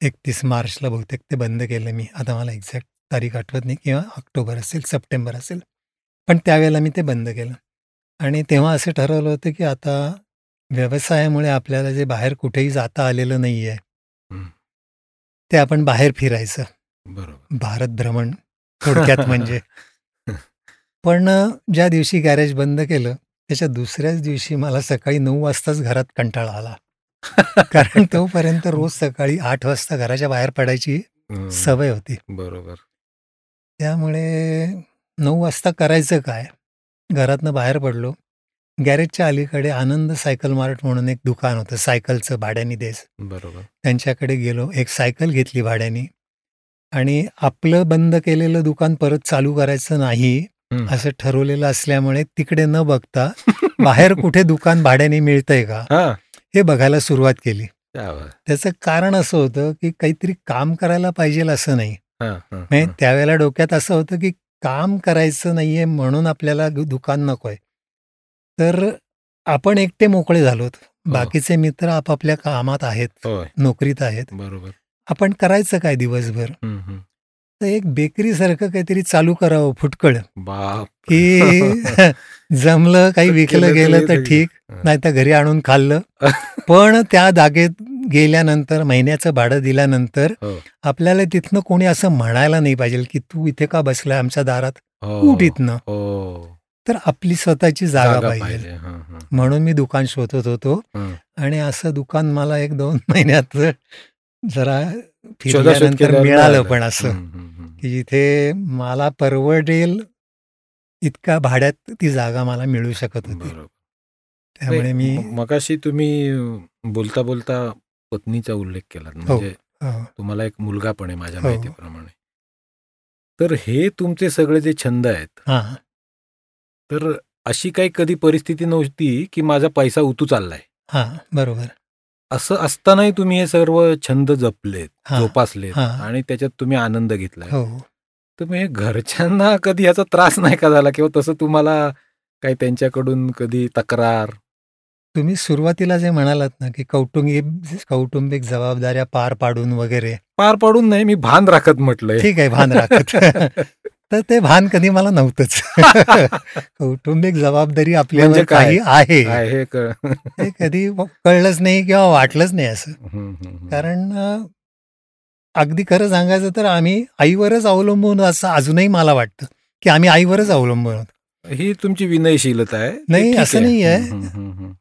एकतीस मार्चला बहुतेक ते बंद केलं मी. आता मला एक्झॅक्ट तारीख आठवत नाही किंवा ऑक्टोबर असेल सप्टेंबर असेल. पण त्यावेळेला मी ते बंद केलं. आणि तेव्हा असं ठरवलं होतं की आता व्यवसायामुळे आपल्याला जे बाहेर कुठेही जाता आलेलं नाही आहे. ते आपण बाहेर फिरायचं. बरोबर. भारत भ्रमण थोडक्यात म्हणजे. पण ज्या दिवशी गॅरेज बंद केलं त्याच्या दुसऱ्याच दिवशी मला सकाळी नऊ वाजताच घरात कंटाळा आला. कारण तोपर्यंत रोज सकाळी आठ वाजता घराच्या बाहेर पडायची. सवय होती. बरोबर. त्यामुळे नऊ वाजता करायचं काय? घरातनं बाहेर पडलो. गॅरेजच्या अलीकडे आनंद सायकल मार्ट म्हणून एक दुकान होतं सायकलचं भाड्याने देस. बरोबर. त्यांच्याकडे गेलो एक सायकल घेतली भाड्याने. आणि आपलं बंद केलेलं दुकान परत चालू करायचं नाही. असं ठरवलेलं असल्यामुळे तिकडे न बघता बाहेर कुठे दुकान भाड्याने मिळतंय का? हा. बघायला सुरुवात केली. त्याचं कारण असं होतं की काहीतरी काम करायला पाहिजे असं नाही. म्हणजे. त्यावेळेला डोक्यात असं होतं की काम करायचं नाहीये म्हणून आपल्याला दुकान नकोय. तर आपण एकटे मोकळे झालोत. बाकीचे मित्र आपापल्या कामात आहेत नोकरीत आहेत. बरोबर. आपण करायचं काय दिवसभर. तर एक बेकरी सारखं काहीतरी चालू करावं फुटकळ. बाप की जमलं काही विकलं गेलं तर. ठीक. हा. नाही तर घरी आणून खाल्लं. पण त्या जागेत गेल्यानंतर महिन्याचं भाडं दिल्यानंतर हो. आपल्याला तिथनं कोणी असं म्हणायला नाही पाहिजे की तू इथे का बसलाय आमच्या दारात? हो, उठ इथनं हो. तर आपली स्वतःची जागा पाहिजे. म्हणून मी दुकान शोधत होतो. आणि असं दुकान मला एक दोन महिन्यात जरा फिरल्यानंतर मिळालं. पण असं. की जिथे मला परवडेल इतका भाड्यात ती जागा मला मिळू शकत होती. त्यामुळे मी मगाशी तुम्ही बोलता बोलता पत्नीचा उल्लेख केला. म्हणजे हो, तुम्हाला एक मुलगा पण आहे माझ्या हो. माहितीप्रमाणे. तर हे तुमचे सगळे जे छंद आहेत हा. तर अशी काही कधी परिस्थिती नव्हती की माझा पैसा उतू चाललाय? हा. बरोबर. असं असतानाही तुम्ही हे सर्व छंद जपलेत हा. जोपासलेत हा. आणि त्याच्यात तुम्ही आनंद घेतलाय. हो. तर मग हे घरच्यांना कधी याचा त्रास नाही का झाला? किंवा तसं तुम्हाला काही त्यांच्याकडून कधी तक्रार तुम्ही सुरुवातीला जे म्हणालात ना की कौटुंबिक कौटुंबिक जबाबदाऱ्या पार पाडून वगैरे. पार पाडून नाही मी भान राखत म्हटलंय. ठीक आहे भान राखत. तर ते भान कधी मला नव्हतंच. कौटुंबिक जबाबदारी आपल्यावर म्हणजे? काही आहे. आहे हे कधी कळलंच नाही किंवा वाटलंच नाही असं. कारण अगदी खरं सांगायचं तर आम्ही आईवरच अवलंबून असं अजूनही मला वाटतं की आम्ही आईवरच अवलंबून आहोत. ही तुमची विनयशीलता आहे. ते नाही, असं हम्म, हम्म.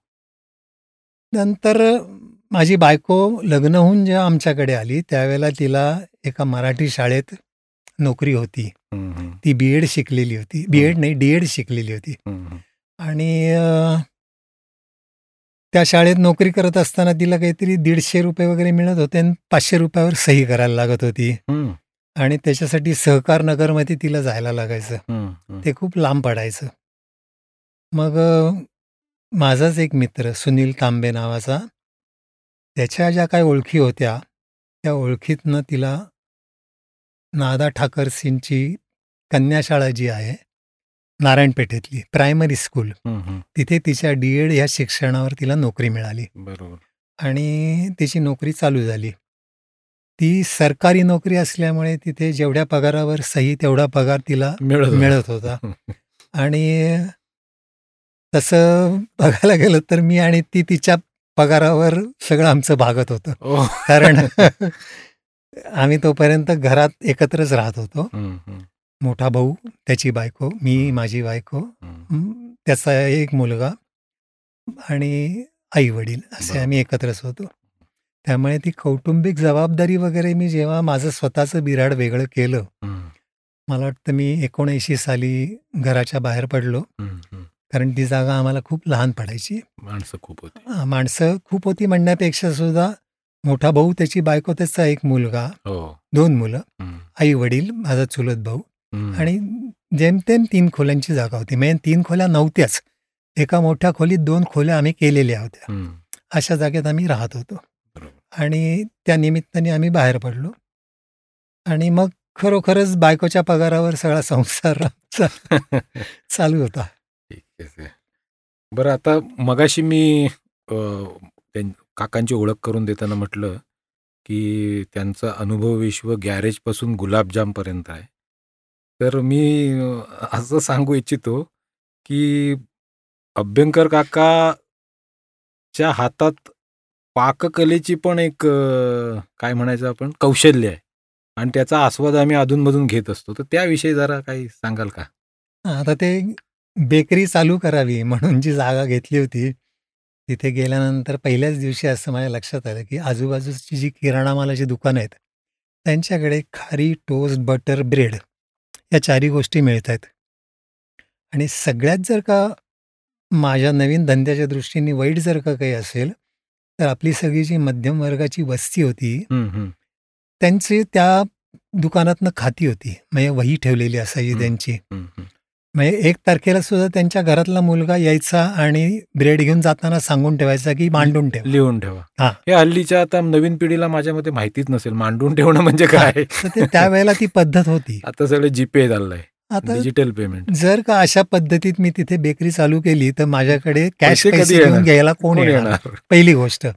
नंतर माझी बायको लग्न होऊन जेव्हा आमच्याकडे आली त्यावेळेला तिला एका मराठी शाळेत नोकरी होती. ती बी एड शिकलेली होती. बी एड नाही डी एड शिकलेली होती. आणि त्या शाळेत नोकरी करत असताना तिला काहीतरी दीडशे रुपये वगैरे मिळत होते आणि पाचशे रुपयावर सही करायला लागत होती. आणि त्याच्यासाठी सहकार नगरमध्ये तिला जायला लागायचं. ते खूप लांब पडायचं. मग माझाच एक मित्र सुनील तांबे नावाचा त्याच्या ज्या काही ओळखी होत्या त्या ओळखीतनं तिला नादा ठाकरसींची कन्याशाळा जी आहे नारायणपेठेतली प्रायमरी स्कूल. तिथे तिच्या डी एड या शिक्षणावर तिला नोकरी मिळाली. बरोबर. आणि तिची नोकरी चालू झाली. ती सरकारी नोकरी असल्यामुळे तिथे जेवढ्या पगारावर सही तेवढा पगार तिला. मिळत होता. आणि तसं बघायला गेलं तर मी आणि ती तिच्या पगारावर सगळं आमचं भागत होतं. कारण आम्ही तोपर्यंत घरात एकत्रच राहत होतो. मोठा भाऊ त्याची बायको मी माझी बायको त्याचा एक मुलगा आणि आई वडील असे. आम्ही एकत्रच होतो. त्यामुळे ती कौटुंबिक जबाबदारी वगैरे मी जेव्हा माझं स्वतःचं बिराड वेगळं केलं मला वाटतं मी एकोणऐंशी साली घराच्या बाहेर पडलो. कारण ती जागा आम्हाला खूप लहान पडायची. माणसं खूप होती. माणसं खूप होती म्हणण्यापेक्षा सुद्धा मोठा भाऊ त्याची बायको त्याचा एक मुलगा हो. दोन मुलं आई वडील माझा चुलत भाऊ. आणि जेमतेम तीन खोल्यांची जागा होती. म्हणजे तीन खोल्या नव्हत्याच. एका मोठ्या खोलीत दोन खोल्या आम्ही केलेल्या होत्या. अशा जागेत आम्ही राहत होतो. आणि त्या निमित्ताने आम्ही बाहेर पडलो. आणि मग खरोखरच बायकोच्या पगारावर सगळा संसार चालू होता. ठीक आहे बरं आता मगाशी मी काकांची ओळख करून देताना म्हटलं की त्यांचा अनुभव विश्व गॅरेजपासून गुलाबजामपर्यंत आहे. तर मी असं सांगू इच्छितो की अभ्यंकर काकाच्या हातात पाककलेची पण एक काय म्हणायचं आपण कौशल्य आहे. आणि त्याचा आस्वाद आम्ही अधूनमधून घेत असतो. तर त्याविषयी जरा काही सांगाल का? आता ते बेकरी चालू करावी म्हणून जी जागा घेतली होती तिथे गेल्यानंतर पहिल्याच दिवशी असं माझ्या लक्षात आलं की आजूबाजूची जी किराणा मालाची दुकानं आहेत त्यांच्याकडे खारी टोस्ट बटर ब्रेड या चारही गोष्टी मिळत आहेत आणि सगळ्यात जर का माझ्या नवीन धंद्याच्या दृष्टीने वाईट जर का काही असेल तर आपली सगळी जी मध्यम वर्गाची वस्ती होती त्यांची त्या दुकानातनं खाती होती म्हणजे वही ठेवलेली असायची. त्यांची. म्हणजे एक तारखेला सुद्धा त्यांच्या घरातला मुलगा यायचा आणि ब्रेड घेऊन जाताना सांगून ठेवायचा की मांडून ठेव. लिहून ठेवा. हा. हे हल्लीच्या आता नवीन पिढीला माझ्या मते माहितीच नसेल मांडून ठेवणं म्हणजे काय? त्यावेळेला ती पद्धत होती. आता सगळं जीपे झालंय आता डिजिटल पेमेंट जर का अशा पद्धतीत मी तिथे बेकरी चालू केली तर माझ्याकडे कॅश पैसे घेऊन? घ्यायला कोण येणार? पहिली गोष्ट.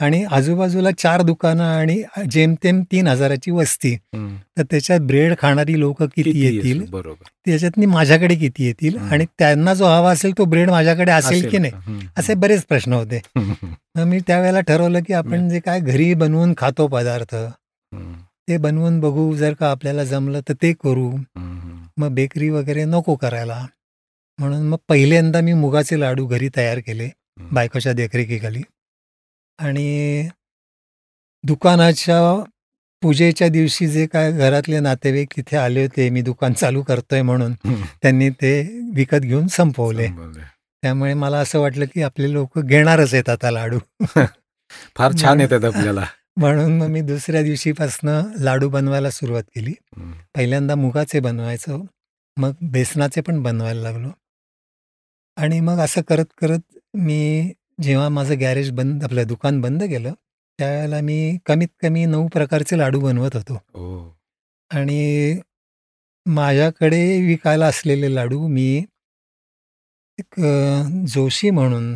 आणि आजूबाजूला चार दुकानं आणि जेमतेम तीन हजाराची वस्ती. तर त्याच्यात ब्रेड खाणारी लोक किती येतील? त्याच्यातनी माझ्याकडे किती येतील. आणि त्यांना जो हवा असेल तो ब्रेड माझ्याकडे असेल की नाही? असे बरेच प्रश्न होते. मग मी त्यावेळेला ठरवलं की आपण जे काय घरी बनवून खातो पदार्थ ते बनवून बघू. जर का आपल्याला जमलं तर ते करू. मग बेकरी वगैरे नको करायला म्हणून मग पहिल्यांदा मी मुगाचे लाडू घरी तयार केले. बायकोच्या देखरेखीखाली आणि दुकानाच्या पूजेच्या दिवशी जे काय घरातले नातेवाईक तिथे आले होते मी दुकान चालू करतोय म्हणून. त्यांनी ते विकत घेऊन संपवले. त्यामुळे मला असं वाटलं की आपले लोक घेणारच आहेत आता लाडू फार छान येतात आपल्याला म्हणून मग मी दुसऱ्या दिवशीपासनं लाडू बनवायला सुरुवात केली. पहिल्यांदा मुगाचे बनवायचो मग बेसनाचे पण बनवायला लागलो. आणि मग असं करत करत मी जेव्हा माझं गॅरेज बंद आपलं दुकान बंद केलं त्यावेळेला मी कमीत कमी नऊ प्रकारचे लाडू बनवत होतो. हो. आणि माझ्याकडे विकायला असलेले लाडू मी एक जोशी म्हणून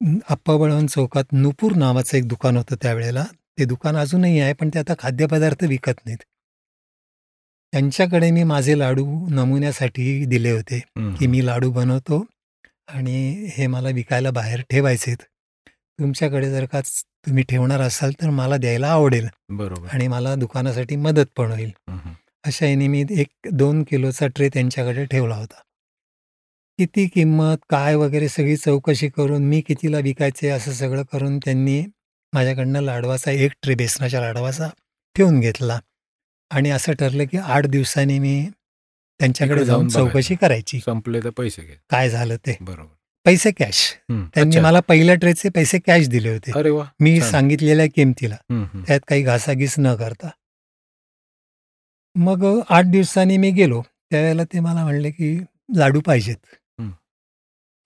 न- आप्पाबळवंत चौकात नुपूर नावाचं एक दुकान होतं त्यावेळेला. ते दुकान अजूनही आहे पण ते आता खाद्यपदार्थ विकत नाहीत. त्यांच्याकडे मी माझे लाडू नमुन्यासाठी दिले होते. की मी लाडू बनवतो आणि हे मला विकायला बाहेर ठेवायचेत तुमच्याकडे जर का तुम्ही ठेवणार असाल तर मला द्यायला आवडेल बरोबर. आणि मला दुकानासाठी मदत पण होईल. अशा याने मी एक दोन किलोचा ट्रे त्यांच्याकडे ठेवला होता. किती किंमत काय वगैरे सगळी चौकशी करून मी कितीला विकायचे असं सगळं करून त्यांनी माझ्याकडनं लाडवाचा एक ट्रे बेसनाच्या लाडवाचा ठेवून घेतला आणि असं ठरलं की आठ दिवसांनी मी त्यांच्याकडे जाऊन चौकशी करायची संपले तर पैसे घे काय झालं ते बरोबर पैसे कॅश. त्यांनी. मला पहिल्या ट्रेचे पैसे कॅश दिले होते अरे वा मी. सांगितलेल्या किमतीला. त्यात काही घासाघीस न करता मग आठ दिवसांनी मी गेलो त्यावेळेला ते मला म्हणले की लाडू पाहिजेत.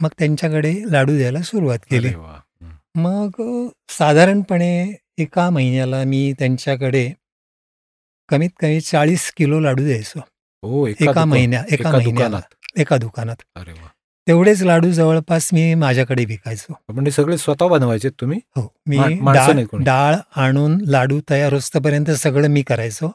मग त्यांच्याकडे लाडू द्यायला सुरुवात केली. मग साधारणपणे एका महिन्याला मी त्यांच्याकडे कमीत कमी चाळीस किलो लाडू द्यायचो. एका महिन्या एका महिन्याला. एका दुकानात. तेवढेच लाडू जवळपास मी माझ्याकडे विकायचो. म्हणजे सगळे स्वतः बनवायचे तुम्ही? हो. मी डाळ आणून लाडू तयार होस्तपर्यंत सगळं मी करायचो.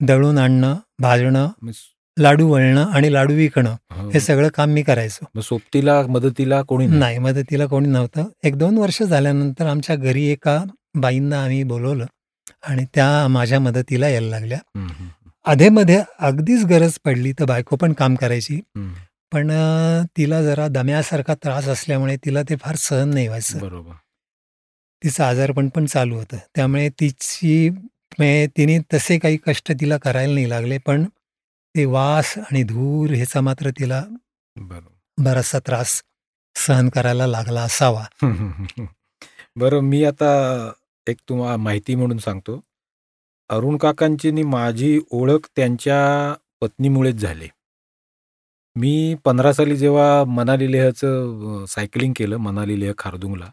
दळून आणणं भाजणं. मग लाडू वळणं आणि लाडू विकणं हो. हे सगळं काम मी करायचो. सोबतीला मदतीला कोणी नाही? मदतीला कोणी नव्हतं. एक दोन वर्ष झाल्यानंतर आमच्या घरी एका बाईंना आम्ही बोलवलं आणि त्या माझ्या मदतीला यायला लागल्या. अधेमध्ये अगदीच गरज पडली तर बायको पण काम करायची. पण तिला जरा दम्यासारखा त्रास असल्यामुळे तिला ते फार सहन नाही व्हायचं. बरोबर. तिचं आजारपण पण चालू होतं. त्यामुळे तिची म्हणजे तिने तसे काही कष्ट तिला करायला नाही लागले पण ते वास आणि धूर ह्याचा मात्र तिला बराचसा त्रास सहन करायला लागला असावा. बरं मी आता एक तुम्हाला माहिती म्हणून सांगतो. अरुण काकांची माझी ओळख त्यांच्या पत्नीमुळेच झाली. मी पंधरा साली जेव्हा मनाली लेहचं सायकलिंग केलं मनाली लेह खारदुंगला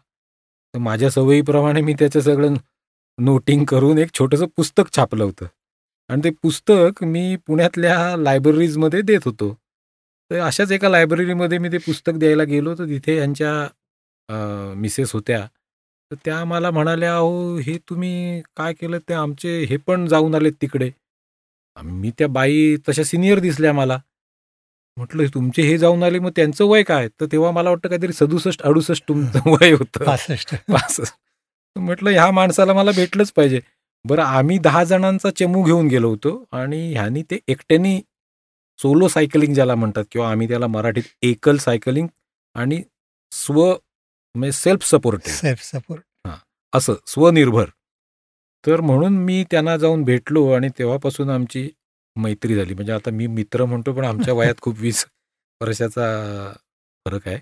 तर माझ्या सवयीप्रमाणे मी त्याचं सगळं नोटिंग करून एक छोटंसं पुस्तक छापलं होतं. आणि ते पुस्तक मी पुण्यातल्या लायब्ररीजमध्ये देत होतो. तर अशाच एका लायब्ररीमध्ये मी ते पुस्तक द्यायला गेलो तर तिथे यांच्या मिसेस होत्या. तर त्या मला म्हणाल्या अहो हे तुम्ही काय केलं? ते आमचे हे पण जाऊन आलेत तिकडे. मी त्या बाई तशा सिनियर दिसल्या मला. म्हटलं तुमचे हे जाऊन आले मग त्यांचं वय काय? तर तेव्हा मला वाटतं काहीतरी सदुसष्ट अडुसष्ट तुमचं वय होतं. पासष्ट. पासष्ट. म्हटलं ह्या माणसाला मला भेटलंच पाहिजे. बरं आम्ही दहा जणांचा चमू घेऊन गेलो होतो आणि ह्यानी ते एकट्याने सोलो सायकलिंग ज्याला म्हणतात किंवा आम्ही त्याला मराठीत एकल सायकलिंग आणि स्व म्हणजे सेल्फ सपोर्टेड. Self support. असं स्वनिर्भर. तर म्हणून मी त्यांना जाऊन भेटलो आणि तेव्हापासून आमची मैत्री झाली. म्हणजे आता मी मित्र म्हणतो पण आमच्या वयात खूप वीस वर्षाचा फरक आहे.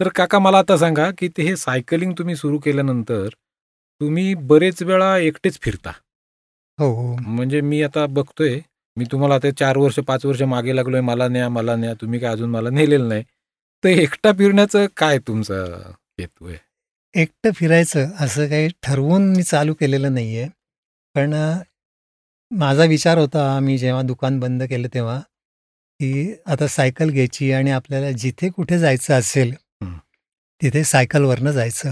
तर काका मला आता सांगा की ते हे सायकलिंग तुम्ही सुरू केल्यानंतर तुम्ही बरेच वेळा एकटेच फिरता. हो हो. म्हणजे मी आता बघतोय मी तुम्हाला आता चार वर्ष पाच वर्ष मागे लागलोय मला न्या मला न्या तुम्ही काय अजून मला नेलेलं नाही. तर एकटा फिरण्याचं काय तुमचं हेतू आहे? एकटं फिरायचं असं काही ठरवून मी चालू केलेलं नाही आहे पण माझा विचार होता मी जेव्हा दुकान बंद केलं तेव्हा की आता सायकल घ्यायची आणि आपल्याला जिथे कुठे जायचं असेल. तिथे सायकलवरनं जायचं.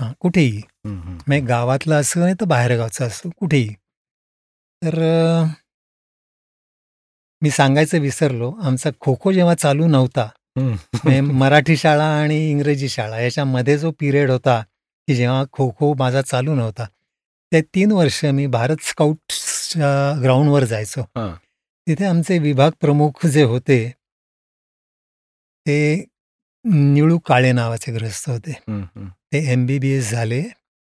हां कुठेही. म्हणजे गावातलं असं नाही तर बाहेरगावचं असं कुठेही तर मी सांगायचं विसरलो आमचा खो खो जेव्हा चालू नव्हता. म्हणजे मराठी शाळा आणि इंग्रजी शाळा याच्यामध्ये जो पिरियड होता की जेव्हा खो खो माझा चालू नव्हता ते तीन वर्ष मी भारत स्काउट्सच्या ग्राउंडवर जायचो. तिथे आमचे विभाग प्रमुख जे होते ते निळू काळे नावाचे ग्रस्त होते. ते एम बी बी एस झाले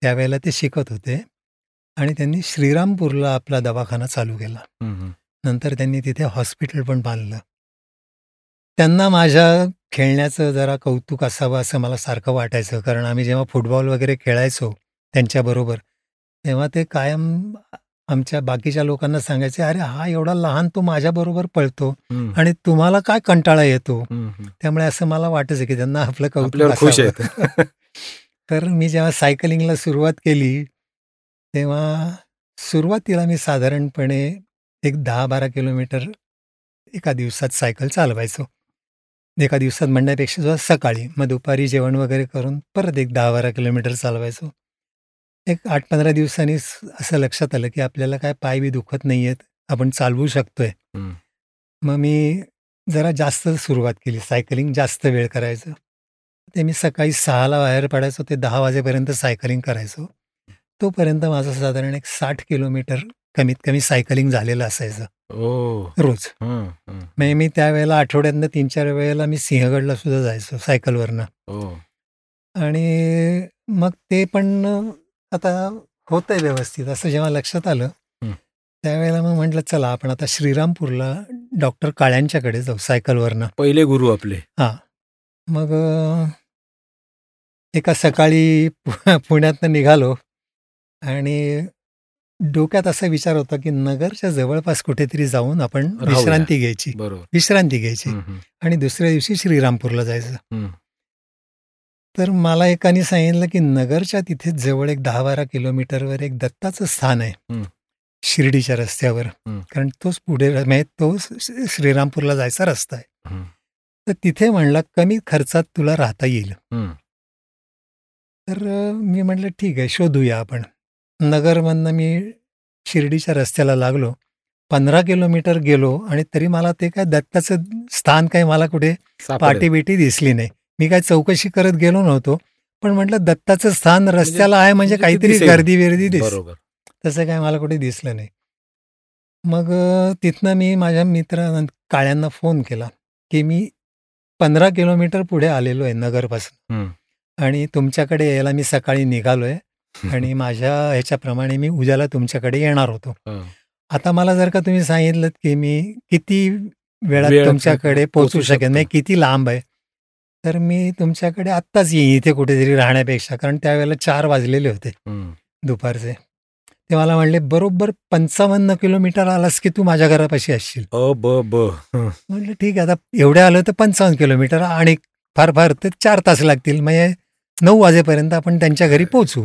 त्यावेळेला ते शिकत होते आणि त्यांनी श्रीरामपूरला आपला दवाखाना चालू केला. नंतर त्यांनी तिथे हॉस्पिटल पण बांधलं. त्यांना माझ्या खेळण्याचं जरा कौतुक असावं असं मला सारखं वाटायचं. कारण आम्ही जेव्हा फुटबॉल वगैरे खेळायचो त्यांच्याबरोबर तेव्हा ते कायम आमच्या बाकीच्या लोकांना सांगायचे अरे हा एवढा लहान तो माझ्याबरोबर पळतो आणि तुम्हाला काय कंटाळा येतो. त्यामुळे असं मला वाटायचं की त्यांना आपलं कौतुक तर मी जेव्हा सायकलिंगला सुरुवात केली तेव्हा सुरुवातीला मी साधारणपणे एक दहा बारा किलोमीटर एका दिवसात सायकल चालवायचो. एका दिवसात म्हणण्यापेक्षा सुद्धा सकाळी मग दुपारी जेवण वगैरे करून परत एक दहा बारा किलोमीटर चालवायचो. एक आठ पंधरा दिवसांनी असं लक्षात आलं की आपल्याला काय पाय बी दुखत नाही आहेत आपण चालवू शकतोय. मग मी जरा जास्त सुरुवात केली सायकलिंग जास्त वेळ करायचं. ते मी सकाळी सहाला बाहेर पडायचो ते दहा वाजेपर्यंत सायकलिंग करायचो. तोपर्यंत माझं साधारण एक साठ किलोमीटर कमीत कमी सायकलिंग झालेलं असायचं. रोज. म्हणजे मी त्यावेळेला आठवड्यातनं तीन चार वेळेला मी सिंहगडला सुद्धा जायचो सायकलवरनं. आणि मग ते पण आता होतंय व्यवस्थित असं जेव्हा लक्षात आलं. त्यावेळेला मग म्हटलं चला आपण आता श्रीरामपूरला डॉक्टर काळ्यांच्याकडे जाऊ सायकलवरनं पहिले गुरु आपले हां मग एका सकाळी पुण्यातनं निघालो आणि डोक्यात असा विचार होता की नगरच्या जवळपास कुठेतरी जाऊन आपण. विश्रांती घ्यायची विश्रांती घ्यायची. आणि दुसऱ्या दिवशी श्रीरामपूरला जायचं. तर मला एकाने सांगितलं की नगरच्या तिथे जवळ एक दहा बारा किलोमीटरवर एक दत्ताचं स्थान आहे. शिर्डीच्या रस्त्यावर. कारण तोच पुढे म्हणजे तो श्रीरामपूरला जायचा रस्ता आहे. तर तिथे म्हणला कमी खर्चात तुला राहता येईल. तर मी म्हटलं ठीक आहे शोधूया आपण नगरमधनं मी शिर्डीच्या रस्त्याला लागलो पंधरा किलोमीटर गेलो आणि तरी मला ते काय दत्ताचं स्थान काय मला कुठे सापडेल. पाटी बिटी दिसली नाही मी काय चौकशी करत गेलो नव्हतो पण म्हटलं दत्ताचं स्थान रस्त्याला आहे म्हणजे म्हणजे काहीतरी. गर्दी बिर्दी दिस तसं काय मला कुठे दिसलं नाही मग तिथनं मी माझ्या मित्रा काळ्यांना फोन केला की मी पंधरा किलोमीटर पुढे आलेलो आहे नगरपासून हं. आणि तुमच्याकडे यायला मी सकाळी निघालोय आणि माझ्या ह्याच्याप्रमाणे मी उद्याला तुमच्याकडे येणार होतो हं. आता मला जर का तुम्ही सांगितलं की मी किती वेळात तुमच्याकडे पोहोचू शकेन. म्हणजे किती लांब आहे तर मी तुमच्याकडे आत्ताच येईन इथे कुठेतरी राहण्यापेक्षा कारण त्यावेळेला चार वाजलेले होते. दुपारचे ते मला म्हणले बरोबर पंचावन्न किलोमीटर आलास की तू माझ्या घरापाशी असशील अ ब ब. म्हटलं ठीक आहे आता एवढे आलं तर पंचावन्न किलोमीटर आणि फार फार तर चार तास लागतील म्हणजे नऊ वाजेपर्यंत आपण त्यांच्या घरी पोहोचू.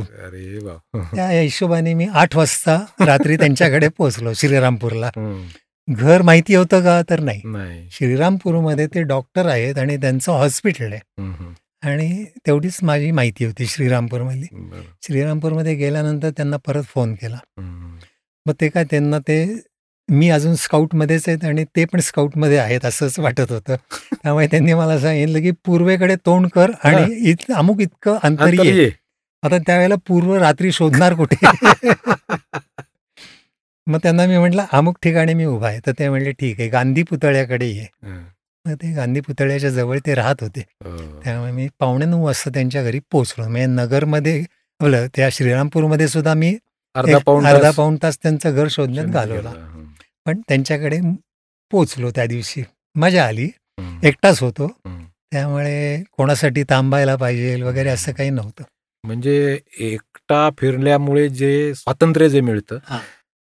त्या हिशोबाने मी आठ वाजता रात्री त्यांच्याकडे पोहोचलो श्रीरामपूरला. घर माहिती होतं का? तर नाही. श्रीरामपूरमध्ये ते डॉक्टर आहेत आणि त्यांचं हॉस्पिटल आहे. आणि तेवढीच माझी माहिती होती श्रीरामपूरमधली. श्रीरामपूरमध्ये गेल्यानंतर त्यांना परत फोन केला. मग ते काय त्यांना ते मी अजून स्काउटमध्येच आहेत आणि ते पण स्काउटमध्ये आहेत असंच वाटत होतं. त्यामुळे त्यांनी मला सांगितलं की पूर्वेकडे तोंड कर आणि इत अमुक इतकं अंतर ये. आता त्यावेळेला पूर्व रात्री शोधणार कुठे? मग त्यांना मी म्हटलं अमुक ठिकाणी मी उभा आहे तर ते म्हणले ठीक आहे गांधी पुतळ्याकडे ये हं. मग ते गांधी पुतळ्याच्या जवळ ते राहत होते हो. त्यामुळे मी पावणे नऊ वाजता त्यांच्या घरी पोहोचलो म्हणजे नगरमध्ये आपलं त्या श्रीरामपूरमध्ये सुद्धा मी अर्धा पाऊण तास त्यांचं घर शोधण्यात घालवला. पण त्यांच्याकडे पोचलो त्या दिवशी मजा आली. एकटाच होतो. त्यामुळे कोणासाठी थांबायला पाहिजे वगैरे असं काही नव्हतं म्हणजे एकटा फिरल्यामुळे जे स्वातंत्र्य जे मिळतं.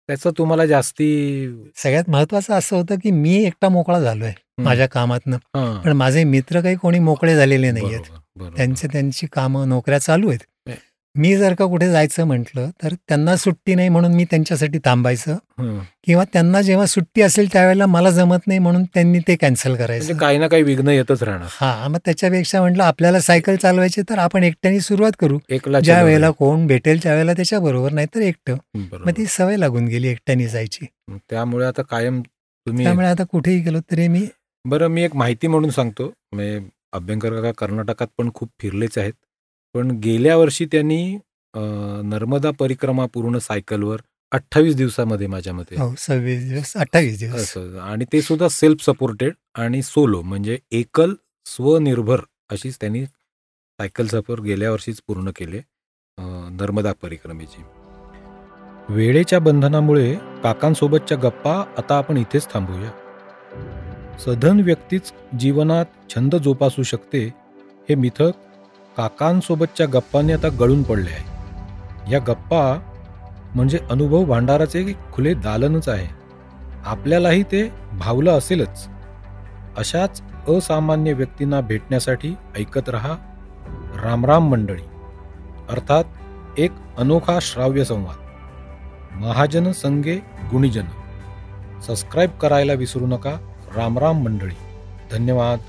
त्याचं तुम्हाला जास्ती सगळ्यात महत्वाचं असं होतं की मी एकटा मोकळा झालोय. माझ्या कामातनं. पण माझे मित्र काही कोणी मोकळे झालेले नाहीयेत. त्यांचे त्यांची कामं नोकऱ्या चालू आहेत. मी जर का कुठे जायचं म्हटलं तर त्यांना सुट्टी नाही म्हणून मी त्यांच्यासाठी थांबायचं. किंवा त्यांना जेव्हा सुट्टी असेल त्यावेळेला मला जमत नाही म्हणून त्यांनी ते कॅन्सल म्हणजे करायचं. काही ना काही विघ्न येतच राहणार. हा मग त्याच्यापेक्षा म्हटलं आपल्याला सायकल चालवायची तर आपण एकट्याने सुरुवात करू. ज्या वेळेला कोण भेटेल त्यावेळेला त्याच्या बरोबर नाही तर एकटं. मग ती सवय लागून गेली एकट्याने जायची. त्यामुळे आता कायम तुम्ही त्यामुळे आता कुठेही गेलो तरी मी बरं मी एक माहिती म्हणून सांगतो. अभ्यंकर कर्नाटकात पण खूप फिरलेच आहेत. पण गेल्या वर्षी त्यांनी नर्मदा परिक्रमा पूर्ण सायकलवर अठ्ठावीस दिवसामध्ये माझ्या मते हो सव्वीस दिवस अठ्ठावीस दिवस. असं आणि ते सुद्धा सेल्फ सपोर्टेड आणि सोलो म्हणजे एकल स्वनिर्भर अशीच त्यांनी सायकल सफर गेल्या वर्षीच पूर्ण केले नर्मदा परिक्रमेची. वेळेच्या बंधनामुळे काकांसोबतच्या गप्पा आता आपण इथेच थांबूया. सधन व्यक्तीच जीवनात छंद जोपासू शकते हे मिथक काकांसोबतच्या गप्पांनी आता गळून पडले आहे. या गप्पा म्हणजे अनुभव भांडाराचे खुले दालनच आहे. आपल्यालाही ते भावलं असेलच. अशाच असामान्य व्यक्तींना भेटण्यासाठी ऐकत रहा रामराम मंडळी. अर्थात एक अनोखा श्राव्य संवाद. महाजन संगे गुणीजन. सबस्क्राईब करायला विसरू नका रामराम मंडळी. धन्यवाद.